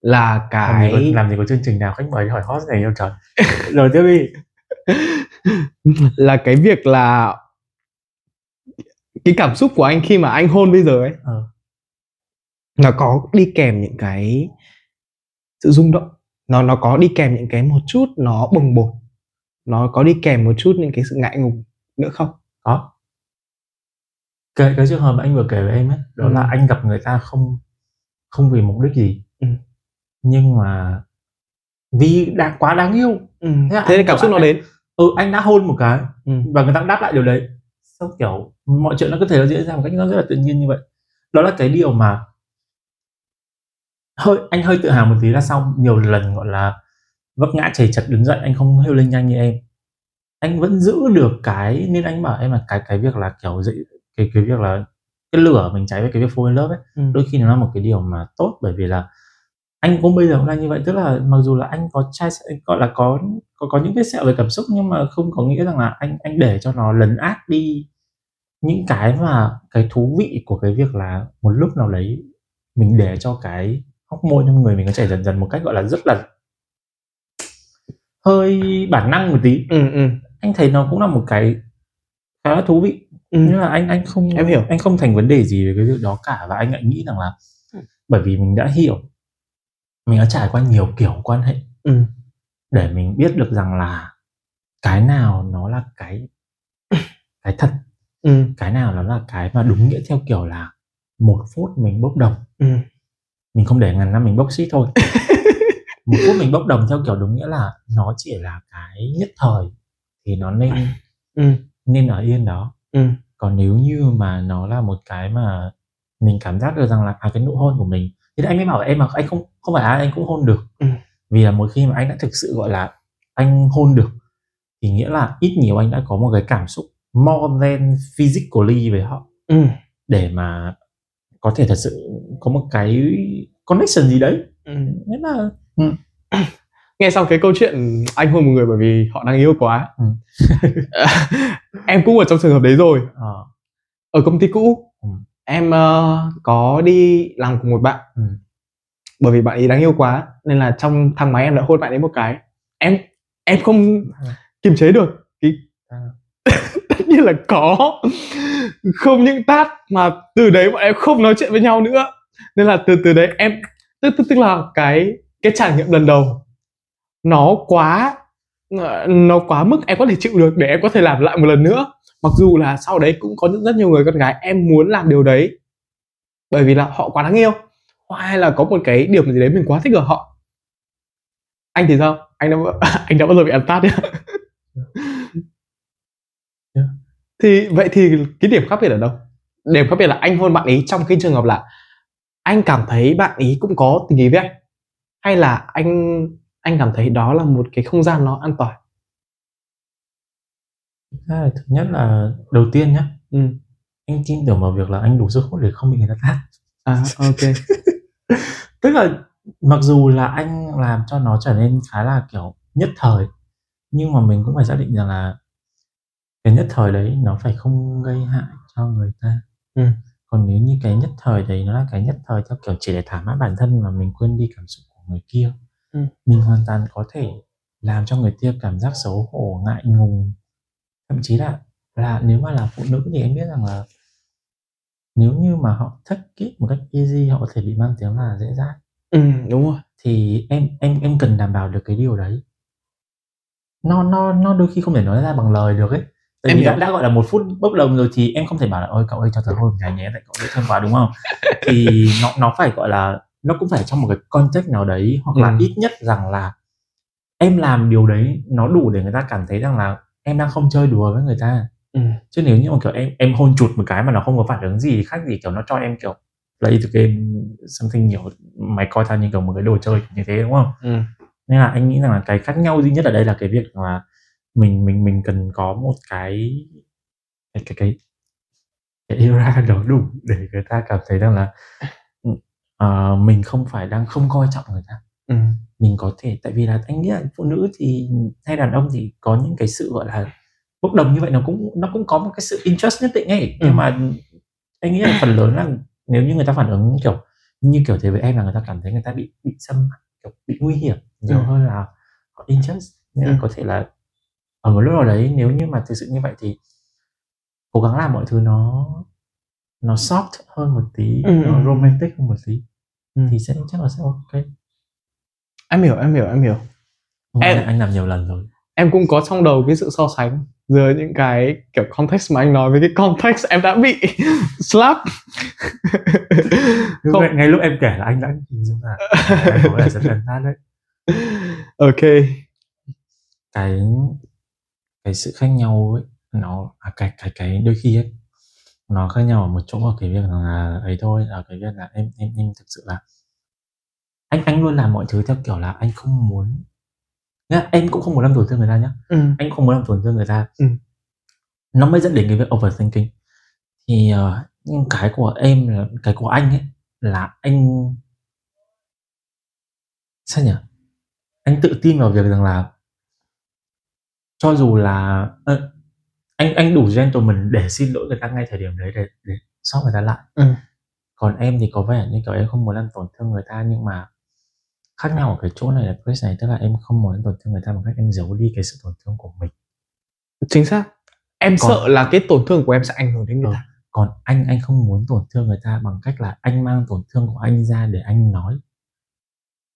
B: là
A: làm,
B: cái
A: gì có, làm gì có chương trình nào khách mời hỏi hot này đâu trời. Rồi tiếp đi.
B: Là cái việc là cái cảm xúc của anh khi mà anh hôn bây giờ ấy
A: Ờ.
B: nó có đi kèm những cái sự rung động? Nó nó có đi kèm những cái một chút nó bồng bột? Nó có đi kèm một chút những cái sự ngại ngùng nữa không
A: có cái cái trường hợp mà anh vừa kể với em ấy đó
B: Ừ.
A: là anh gặp người ta không không vì mục đích gì
B: Ừ.
A: nhưng mà vì đã quá đáng yêu
B: ừ.
A: Thế
B: thế nên cảm xúc nó đến
A: ừ anh đã hôn một cái
B: ừ.
A: và người ta đáp lại điều đấy xong kiểu mọi chuyện nó có thể nó diễn ra một cách nó rất là tự nhiên như vậy đó là cái điều mà hơi anh hơi tự hào một tí là sau nhiều lần gọi là vấp ngã chảy chật đứng dậy anh không hêu lên nhanh như em anh vẫn giữ được cái nên anh bảo em là cái cái việc là kiểu dậy cái cái việc là cái lửa mình cháy với cái việc in love ấy
B: Ừ.
A: đôi khi nó là một cái điều mà tốt bởi vì là anh cũng bây giờ cũng đang như vậy. Tức là mặc dù là anh có chai gọi là có có có những vết sẹo về cảm xúc nhưng mà không có nghĩa rằng là anh anh để cho nó lấn át đi những cái mà cái thú vị của cái việc là một lúc nào đấy mình để cho cái hóc môn trong người mình nó chảy dần dần một cách gọi là rất là hơi bản năng một tí.
B: Ừ ừ
A: anh thấy nó cũng là một cái khá là thú vị.
B: Ừ.
A: Nhưng mà anh anh không
B: Em hiểu.
A: anh không thành vấn đề gì về cái việc đó cả và anh lại nghĩ rằng là bởi vì mình đã hiểu mình đã trải qua nhiều kiểu quan hệ
B: ừ.
A: để mình biết được rằng là cái nào nó là cái cái thật
B: ừ.
A: cái nào nó là cái mà đúng nghĩa theo kiểu là một phút mình bốc đồng.
B: Ừ.
A: Mình không để ngàn năm mình bốc xít thôi. Một phút mình bốc đồng theo kiểu đúng nghĩa là nó chỉ là cái nhất thời thì nó nên
B: ừ.
A: nên ở yên đó.
B: Ừ.
A: Còn nếu như mà nó là một cái mà mình cảm giác được rằng là à cái nụ hôn của mình thì anh mới bảo em mà anh không không phải ai anh cũng hôn được.
B: Ừ.
A: vì là một khi mà anh đã thực sự gọi là anh hôn được thì nghĩa là ít nhiều anh đã có một cái cảm xúc more than physically với họ.
B: Ừ.
A: Để mà có thể thật sự có một cái connection gì đấy.
B: Ừ.
A: Nên là
B: nghe xong cái câu chuyện anh hôn một người bởi vì họ đang yêu quá
A: Ừ.
B: em cũng ở trong trường hợp đấy rồi
A: ờ,
B: ở công ty cũ
A: Ừ.
B: em ờ, có đi làm cùng một bạn
A: Ừ.
B: bởi vì bạn ấy đáng yêu quá nên là trong thang máy em đã hôn bạn ấy một cái em em không
A: Ừ.
B: kiềm chế được cái
A: À.
B: tất nhiên là có không những tát mà từ đấy bọn em không nói chuyện với nhau nữa nên là từ từ đấy em tức tức tức là cái cái trải nghiệm lần đầu nó quá ờ, nó quá mức em có thể chịu được để em có thể làm lại một lần nữa. Mặc dù là sau đấy cũng có rất, nhiều người con gái em muốn làm điều đấy. Bởi vì là họ quá đáng yêu. Hoặc hay là có một cái điều gì đấy mình quá thích ở họ. Anh thì sao? Anh đã anh đã bao giờ bị ăn tát chưa?
A: Yeah.
B: thì vậy thì cái điểm khác biệt ở đâu? Điểm khác biệt là anh hôn bạn ấy trong cái trường hợp là anh cảm thấy bạn ấy cũng có tình ý với anh. Hay là anh anh cảm thấy đó là một cái không gian nó an toàn.
A: Là thứ nhất là đầu tiên nhá.
B: Ừ.
A: anh tin tưởng vào việc là anh đủ sức hút để không bị người ta tát.
B: À ok.
A: Tức là mặc dù là anh làm cho nó trở nên khá là kiểu nhất thời nhưng mà mình cũng phải xác định rằng là cái nhất thời đấy nó phải không gây hại cho người ta.
B: Ừ.
A: còn nếu như cái nhất thời đấy nó là cái nhất thời theo kiểu chỉ để thỏa mãn bản thân mà mình quên đi cảm xúc của người kia
B: Ừ.
A: mình hoàn toàn có thể làm cho người kia cảm giác xấu hổ ngại ngùng. Thậm chí là là nếu mà là phụ nữ thì em biết rằng là nếu như mà họ thích it một cách easy họ có thể bị mang tiếng là dễ dãi.
B: Ừ đúng rồi.
A: Thì em em em cần đảm bảo được cái điều đấy. Nó nó nó đôi khi không thể nói ra bằng lời được ấy. Tại
B: Em
A: vì đã, đã gọi là một phút bốc đồng rồi thì em không thể bảo là ôi cậu ơi cho tớ hôn cái nhé tại cậu dễ thương quá đúng không? Thì nó nó phải gọi là nó cũng phải trong một cái context nào đấy hoặc là
B: Ừ.
A: ít nhất rằng là em làm điều đấy nó đủ để người ta cảm thấy rằng là em đang không chơi đùa với người ta
B: ừ.
A: chứ nếu như mà kiểu em em hôn chụt một cái mà nó không có phản ứng gì khác gì kiểu nó cho em kiểu play the game something nhiều mày coi tao như kiểu một cái đồ chơi như thế đúng không
B: Ừ.
A: nên là anh nghĩ rằng là cái khác nhau duy nhất ở đây là cái việc là mình mình mình cần có một cái cái cái cái, cái era đó đủ để người ta cảm thấy rằng là ờ, mình không phải đang không coi trọng người ta
B: Ừ.
A: mình có thể tại vì là anh nghĩ là phụ nữ thì hay đàn ông thì có những cái sự gọi là bốc đồng như vậy nó cũng nó cũng có một cái sự interest nhất định ấy
B: Ừ.
A: nhưng mà anh nghĩ là phần lớn là nếu như người ta phản ứng kiểu như kiểu thế với em là người ta cảm thấy người ta bị bị xâm kiểu bị nguy hiểm nhiều
B: Ừ.
A: hơn là interest nên là
B: Ừ.
A: có thể là ở một lúc nào đấy nếu như mà thực sự như vậy thì cố gắng làm mọi thứ nó nó soft hơn một tí
B: Ừ,
A: nó romantic hơn một tí
B: Ừ.
A: thì sẽ chắc là sẽ ok.
B: Em hiểu em hiểu em hiểu.
A: Ngoài
B: Em-
A: anh làm nhiều lần rồi.
B: em cũng có trong đầu cái sự so sánh giữa những cái kiểu context mà anh nói với cái context em đã bị slap. Không.
A: ngay, ngay lúc em kể là anh đã hình dung là anh có vẻ rất gần đấy.
B: Ok.
A: Cái cái sự khác nhau ấy nó à, cái cái cái đôi khi ấy nó khác nhau ở một chỗ ở cái việc là ấy thôi ở cái việc là em em em thực sự là anh anh luôn làm mọi thứ theo kiểu là anh không muốn nhá em cũng không muốn làm tổn thương người ta nhá
B: ừ.
A: anh không muốn làm tổn thương người ta
B: Ừ.
A: nó mới dẫn đến cái việc overthinking thì nhưng cái của em là cái của anh ấy là anh sao nhỉ anh tự tin vào việc rằng là cho dù là anh anh đủ gentleman để xin lỗi người ta ngay thời điểm đấy để để sót người ta lại.
B: Ừ.
A: còn em thì có vẻ như kiểu em không muốn làm tổn thương người ta nhưng mà khác nhau ở cái chỗ này là Chris này tức là em không muốn tổn thương người ta bằng cách em giấu đi cái sự tổn thương của mình.
B: Chính xác. Em
A: Còn-
B: sợ là cái tổn thương của em sẽ ảnh hưởng đến người
A: Ừ.
B: ta.
A: Còn anh anh không muốn tổn thương người ta bằng cách là anh mang tổn thương của anh ra để anh nói.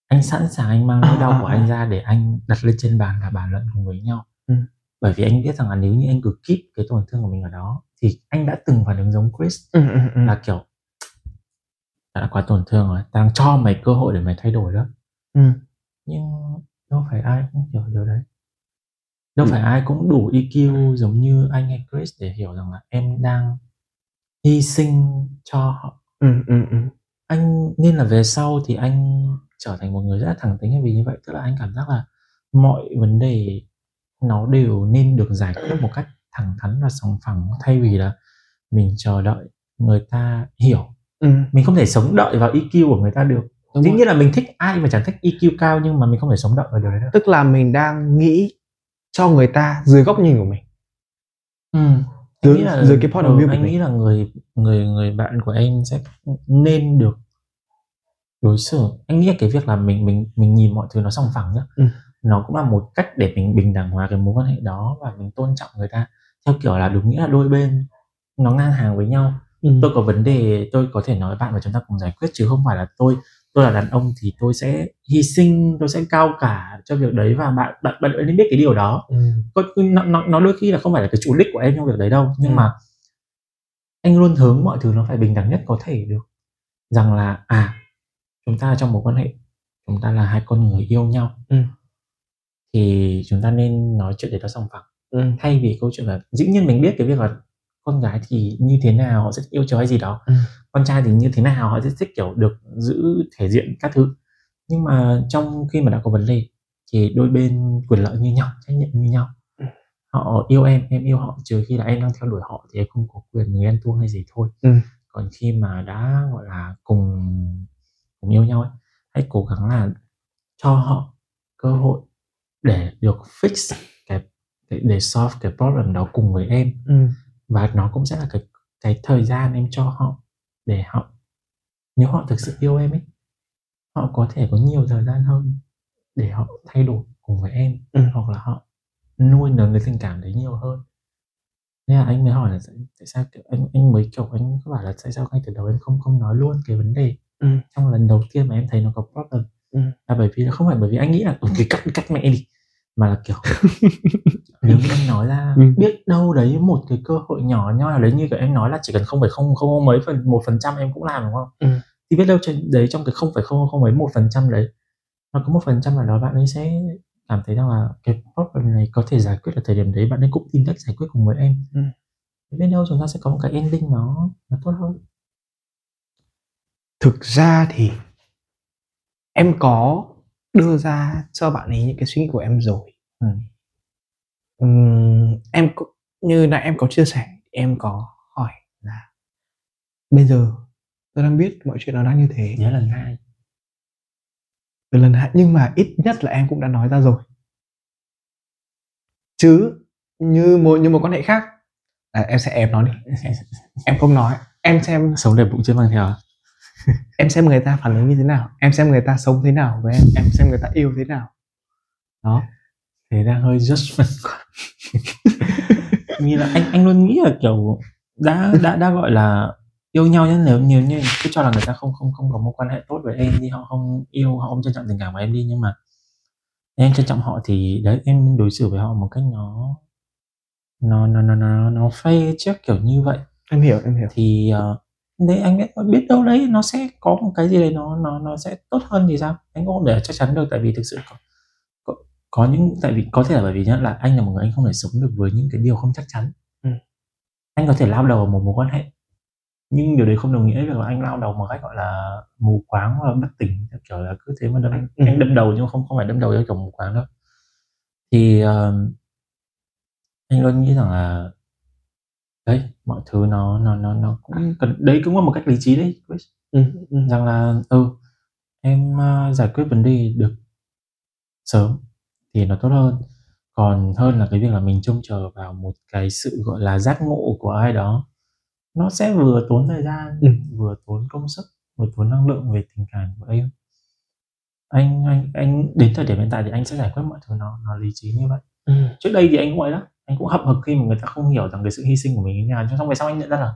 A: Anh sẵn sàng anh mang nỗi đau của anh ra để anh đặt lên trên bàn và bàn luận cùng với nhau.
B: Ừ.
A: bởi vì anh biết rằng là nếu như anh cứ keep cái tổn thương của mình ở đó thì anh đã từng phản ứng giống Chris
B: ừ, ừ, ừ.
A: là kiểu đã quá tổn thương rồi tao đang cho mày cơ hội để mày thay đổi đó
B: Ừ.
A: nhưng đâu phải ai cũng hiểu điều đấy đâu
B: Ừ.
A: phải ai cũng đủ EQ giống như anh hay Chris để hiểu rằng là em đang hy sinh cho họ
B: ừ, ừ, ừ.
A: anh nên là về sau thì anh trở thành một người rất là thẳng tính vì như vậy tức là anh cảm giác là mọi vấn đề nó đều nên được giải quyết một cách thẳng thắn và sòng phẳng thay vì là mình chờ đợi người ta hiểu
B: ừ.
A: mình không thể sống đợi vào EQ của người ta được
B: Đúng
A: dĩ nhiên là mình thích ai mà chẳng thích EQ cao nhưng mà mình không thể sống đợi vào điều đấy được
B: tức là mình đang nghĩ cho người ta dưới góc nhìn của mình
A: ừ.
B: Dưới-
A: nghĩ là-
B: dưới cái point of
A: ừ,
B: view của
A: anh
B: mình.
A: nghĩ là người người người bạn của em sẽ nên được đối xử anh nghĩ là cái việc là mình mình mình nhìn mọi thứ nó song phẳng nhá
B: Ừ.
A: nó cũng là một cách để mình bình đẳng hóa cái mối quan hệ đó và mình tôn trọng người ta theo kiểu là đúng nghĩa là đôi bên nó ngang hàng với nhau
B: Ừ.
A: tôi có vấn đề tôi có thể nói với bạn và chúng ta cùng giải quyết chứ không phải là tôi tôi là đàn ông thì tôi sẽ hy sinh tôi sẽ cao cả cho việc đấy và bạn bạn bạn nên biết cái điều đó
B: Ừ.
A: có nó, nó, nó đôi khi là không phải là cái chủ đích của em trong việc đấy đâu nhưng
B: Ừ.
A: mà anh luôn hướng mọi thứ nó phải bình đẳng nhất có thể được rằng là à chúng ta trong một quan hệ chúng ta là hai con người yêu nhau
B: Ừ.
A: thì chúng ta nên nói chuyện để nó sòng phẳng
B: Ừm.
A: thay vì câu chuyện là dĩ nhiên mình biết cái việc là con gái thì như thế nào họ sẽ yêu cháu hay gì đó
B: Ừm.
A: con trai thì như thế nào họ sẽ thích kiểu được giữ thể diện các thứ nhưng mà trong khi mà đã có vấn đề thì đôi bên quyền lợi như nhau trách nhiệm như nhau
B: Ừm.
A: họ yêu em em yêu họ trừ khi là em đang theo đuổi họ thì em không có quyền ghen tuông hay gì thôi
B: Ừm.
A: còn khi mà đã gọi là cùng cùng yêu nhau ấy hãy cố gắng là cho họ cơ hội để được fix cái để, để solve cái problem đó cùng với em
B: Ừm.
A: và nó cũng sẽ là cái cái thời gian em cho họ để họ nếu họ thực sự yêu em ấy họ có thể có nhiều thời gian hơn để họ thay đổi cùng với em
B: Ừm.
A: hoặc là họ nuôi nấng cái tình cảm đấy nhiều hơn nên là anh mới hỏi là tại, tại sao kiểu anh anh mới kiểu anh có bảo là tại sao ngay từ đầu em không không nói luôn cái vấn đề
B: Ừm.
A: trong lần đầu tiên mà em thấy nó có problem Là bởi vì là không phải bởi vì anh nghĩ là "Ừ, thì cắt cắt mẹ đi mà là kiểu nếu như anh nói ra
B: Ừm.
A: biết đâu đấy một cái cơ hội nhỏ nhoi nào đấy như kiểu em nói là chỉ cần không phải không không mấy phần một phần trăm em cũng làm đúng không
B: Ừm.
A: thì biết đâu đấy trong cái không phải không không mấy một phần trăm đấy nó có một phần trăm nào đó bạn ấy sẽ cảm thấy rằng là cái problem này có thể giải quyết ở thời điểm đấy bạn ấy cũng tìm cách giải quyết cùng với em. Thì biết đâu chúng ta sẽ có một cái ending nó nó tốt hơn
B: Thực ra thì em có đưa ra cho bạn ấy những cái suy nghĩ của em rồi.
A: Ừm.
B: Ừm, em như nãy em có chia sẻ, em có hỏi là bây giờ tôi đang biết mọi chuyện nó đang như thế
A: nhớ lần hai
B: từ lần hai nhưng mà ít nhất là em cũng đã nói ra rồi. Chứ như một như một quan hệ khác à, em sẽ em nói đi em không nói em xem
A: sống đẹp bụng chưa mang theo à?
B: Em xem người ta phản ứng như thế nào em xem người ta sống thế nào với em em xem người ta yêu thế nào. Đó.
A: Thế đang hơi judgment. Quá như là anh anh luôn nghĩ là kiểu đã đã đã gọi là yêu nhau nhá nếu nhiều như cứ cho là người ta không không không có một quan hệ tốt với em đi họ không yêu họ không trân trọng tình cảm của em đi nhưng mà em trân trọng họ thì đấy em đối xử với họ một cách nó nó nó nó nó nó phê trước kiểu như vậy.
B: Em hiểu em hiểu.
A: Thì ờ, đấy anh biết biết đâu đấy nó sẽ có một cái gì đấy nó nó nó sẽ tốt hơn thì sao anh cũng không để chắc chắn được tại vì thực sự có, có có những tại vì có thể là bởi vì nhá là anh là một người anh không thể sống được với những cái điều không chắc chắn
B: Ừ.
A: anh có thể lao đầu vào một mối quan hệ nhưng điều đấy không đồng nghĩa với việc là anh lao đầu một cách gọi là mù quáng và bất tỉnh theo kiểu là cứ thế mà đâm
B: Ừ.
A: anh đâm đầu nhưng không không phải đâm đầu theo kiểu mù quáng đâu thì ờ, anh luôn nghĩ rằng là đấy mọi thứ nó nó nó nó cũng cần đấy cũng là một cách lý trí đấy Chris.
B: ừ, ừ.
A: rằng là ừ em ờ, giải quyết vấn đề được sớm thì nó tốt hơn còn hơn là cái việc là mình trông chờ vào một cái sự gọi là giác ngộ của ai đó nó sẽ vừa tốn thời gian
B: Ừ.
A: vừa tốn công sức vừa tốn năng lượng về tình cảm của em anh anh anh đến thời điểm hiện tại thì anh sẽ giải quyết mọi thứ nó nó lý trí như vậy
B: Ừ.
A: trước đây thì anh cũng ấy đó anh cũng hậm hực khi mà người ta không hiểu rằng cái sự hy sinh của mình như nào xong về sau anh nhận ra là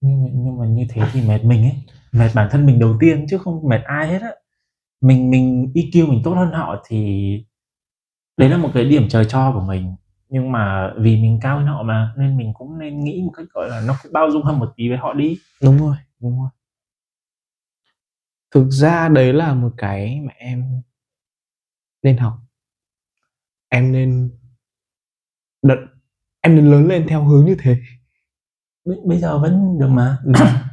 A: nhưng mà, nhưng mà như thế thì mệt mình ấy. Mệt bản thân mình đầu tiên chứ không mệt ai hết á. Mình mình EQ mình tốt hơn họ thì đấy là một cái điểm trời cho của mình. Nhưng mà vì mình cao hơn họ mà nên mình cũng nên nghĩ một cách gọi là nó cũng bao dung hơn một tí với họ đi.
B: Đúng rồi đúng rồi. Thực ra đấy là một cái mà em nên học. Em nên đợt em nên lớn lên theo hướng như thế.
A: Bây, bây giờ vẫn được mà.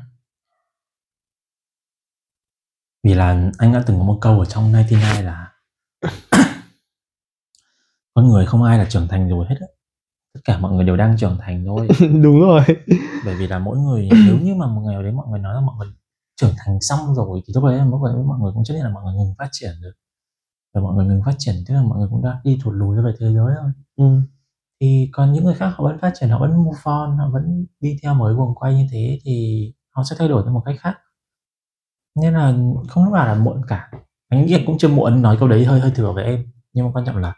A: Vì là anh đã từng có một câu ở trong 99 là con người không ai là trưởng thành rồi hết á. Tất cả mọi người đều đang trưởng thành thôi.
B: Đúng rồi.
A: Bởi vì là mỗi người nếu như mà một ngày đấy mọi người nói là mọi người trưởng thành xong rồi thì lúc đấy lúc đấy mọi người cũng chấp nhận là mọi người ngừng phát triển rồi và mọi người ngừng phát triển tức là mọi người cũng đã đi thụt lùi về thế giới thôi
B: ừ.
A: Thì còn những người khác họ vẫn phát triển họ vẫn move on họ vẫn đi theo một cái guồng quay như thế thì họ sẽ thay đổi theo một cách khác nên là không lúc nào là muộn cả anh nghĩ là cũng chưa muộn nói câu đấy hơi hơi thừa với em nhưng mà quan trọng là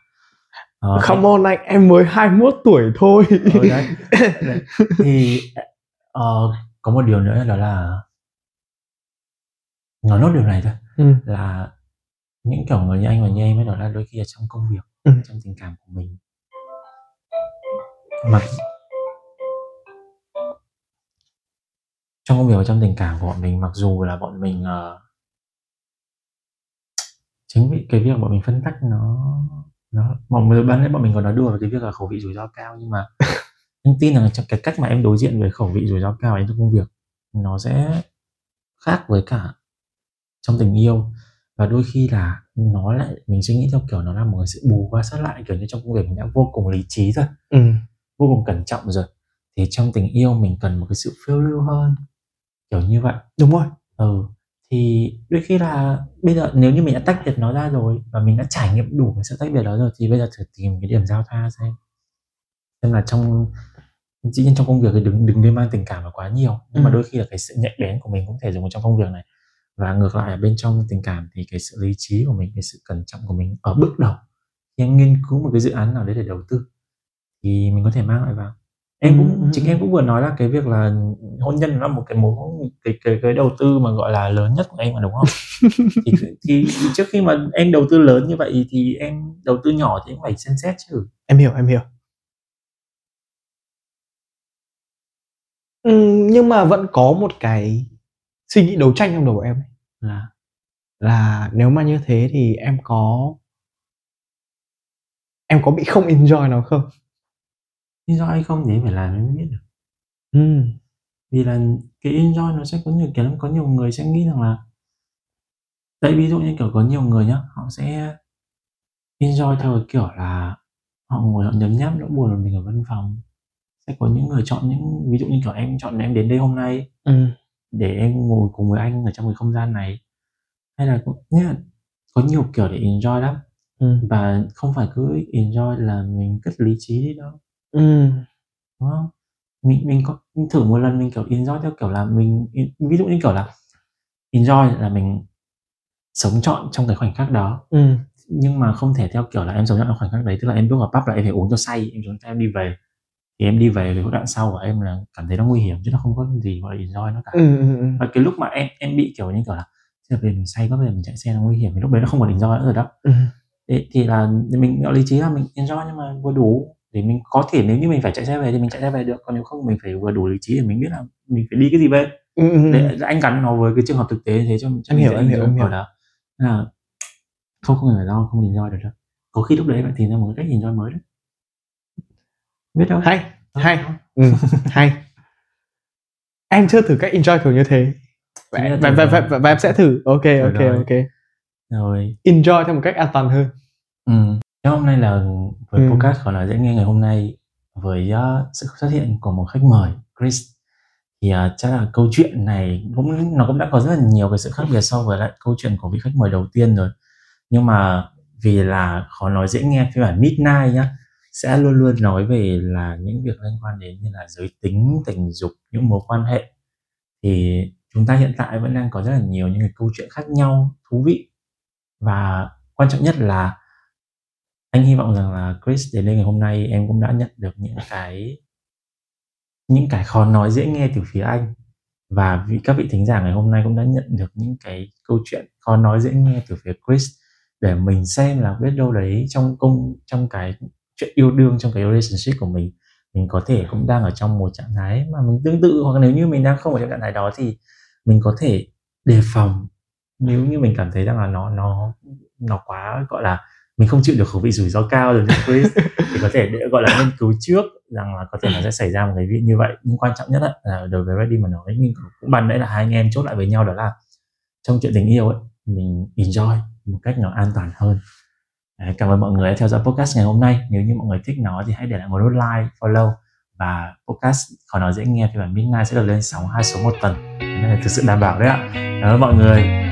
A: ờ,
B: Come on anh, em mới 21 tuổi thôi
A: Ừ, đấy. Đấy. thì ờ, có một điều nữa đó là nói nốt điều này thôi
B: ừ.
A: là những kiểu người như anh và như em ấy đó là đôi khi là trong công việc
B: Ừ.
A: trong tình cảm của mình mặc trong công việc và trong tình cảm của bọn mình mặc dù là bọn mình ờ, chính vì cái việc bọn mình phân tách nó đó mọi người ban nãy bọn mình còn nói đùa về cái việc là khẩu vị rủi ro cao nhưng mà em tin rằng cái cách mà em đối diện với khẩu vị rủi ro cao ấy trong công việc nó sẽ khác với cả trong tình yêu và đôi khi là nó lại mình suy nghĩ theo kiểu nó là một cái sự bù qua sát lại kiểu như trong công việc mình đã vô cùng lý trí rồi
B: ừ.
A: Vô cùng cẩn trọng rồi. Thì trong tình yêu mình cần một cái sự phiêu lưu hơn kiểu như vậy.
B: Đúng rồi.
A: Ừ thì đôi khi là bây giờ nếu như mình đã tách biệt nó ra rồi và mình đã trải nghiệm đủ cái sự tách biệt đó rồi thì bây giờ thử tìm cái điểm giao thoa xem. Xem là trong dĩ nhiên trong công việc thì đừng đừng nên mang tình cảm vào quá nhiều nhưng mà
B: Ừ.
A: đôi khi là cái sự nhạy bén của mình cũng thể dùng trong công việc này. Và ngược lại ở bên trong tình cảm thì cái sự lý trí của mình cái sự cẩn trọng của mình ở bước đầu khi nghiên cứu một cái dự án nào đấy để đầu tư thì mình có thể mang lại vào. Em
B: Ừ,
A: cũng
B: ừ,
A: chính
B: ừ.
A: em cũng vừa nói là cái việc là hôn nhân là một cái mối cái cái cái đầu tư mà gọi là lớn nhất của em mà đúng không? Thì, thì trước khi mà em đầu tư lớn như vậy thì em đầu tư nhỏ thì em phải xem xét chứ.
B: Em hiểu em hiểu. Ừ, nhưng mà vẫn có một cái suy nghĩ đấu tranh trong đầu của em ấy.
A: là?
B: Là nếu mà như thế thì em có em có bị không enjoy nó không
A: do hay không thì em phải làm em mới biết được
B: ừ.
A: vì là cái enjoy nó sẽ có nhiều kiểu lắm có nhiều người sẽ nghĩ rằng là đấy ví dụ như kiểu có nhiều người nhá họ sẽ enjoy theo cái kiểu là họ ngồi họ nhấm nháp nỗi buồn của mình ở văn phòng sẽ có những người chọn những ví dụ như kiểu em chọn em đến đây hôm nay
B: Ừ.
A: để em ngồi cùng với anh ở trong cái không gian này hay là là có nhiều kiểu để enjoy lắm
B: Ừ.
A: và không phải cứ enjoy là mình cất lý trí đi đâu
B: Ừ.
A: đúng không mình mình có mình thử một lần mình kiểu enjoy theo kiểu là mình ví dụ như kiểu là enjoy là mình sống trọn trong cái khoảnh khắc đó
B: Ừ.
A: nhưng mà không thể theo kiểu là em sống trong khoảnh khắc đấy tức là em bước vào pub là em phải uống cho say em xuống em đi về thì em đi về cái đoạn sau của em là cảm thấy nó nguy hiểm chứ nó không có gì gọi là enjoy nó cả
B: Ừ. Ừ. ừ.
A: và cái lúc mà em em bị kiểu như kiểu là "Thế là bây giờ mình say quá bây giờ mình chạy xe nó nguy hiểm thì lúc đấy nó không còn enjoy nữa rồi đó
B: Ừ.
A: Thế thì là mình gọi lý trí là mình enjoy nhưng mà vừa đủ để mình có thể nếu như mình phải chạy xe về thì mình chạy xe về được còn nếu không mình phải vừa đủ lý trí để mình biết là mình phải đi cái gì về.
B: Ừ. ừ.
A: để anh gắn nó với cái trường hợp thực tế thế cho, cho
B: Em hiểu, em hiểu, em
A: dung
B: hiểu.
A: đó. Là không không phải lo không enjoy được đâu. Có khi lúc đấy bạn tìm ra một cách enjoy mới đấy biết đâu.
B: Hay hay. ừ. hay. Em chưa thử cách enjoy kiểu như thế. Và, và, và, và, và, và em sẽ thử. Ok ok ok.
A: Rồi.
B: Enjoy theo một cách an toàn hơn.
A: Ừ. Thế hôm nay là với
B: Ừ.
A: podcast khỏi nói dễ nghe ngày hôm nay với uh, sự xuất hiện của một khách mời Chris thì uh, chắc là câu chuyện này cũng nó cũng đã có rất là nhiều cái sự khác biệt so với lại câu chuyện của vị khách mời đầu tiên rồi. Nhưng mà vì là khó nói dễ nghe phiên bản midnight nhá sẽ luôn luôn nói về là những việc liên quan đến như là giới tính tình dục những mối quan hệ. Thì chúng ta hiện tại vẫn đang có rất là nhiều những cái câu chuyện khác nhau thú vị. Và quan trọng nhất là anh hy vọng rằng là Chris đến đây ngày hôm nay em cũng đã nhận được những cái những cái khó nói dễ nghe từ phía anh. Và vị, các vị thính giả ngày hôm nay cũng đã nhận được những cái câu chuyện khó nói dễ nghe từ phía Chris để mình xem là biết đâu đấy trong công, trong cái chuyện yêu đương, trong cái relationship của mình mình có thể cũng đang ở trong một trạng thái mà mình tương tự. Hoặc nếu như mình đang không ở trong trạng thái đó thì mình có thể đề phòng. Nếu như mình cảm thấy rằng là nó nó nó quá, gọi là mình không chịu được khẩu vị rủi ro cao rồi Chris. Thì có thể để gọi là nghiên cứu trước rằng là có thể nó sẽ xảy ra một cái việc như vậy. Nhưng quan trọng nhất là đối với Ready mà nói nhưng cũng ban nãy là hai anh em chốt lại với nhau đó là trong chuyện tình yêu ấy mình enjoy một cách nó an toàn hơn. Đấy, cảm ơn mọi người đã theo dõi podcast ngày hôm nay. Nếu như mọi người thích nó thì hãy để lại một nút like follow và podcast khó nói dễ nghe phiên bản midnight sẽ được lên sóng hai số một tuần. Là thực sự đảm bảo đấy ạ. Cảm ơn mọi người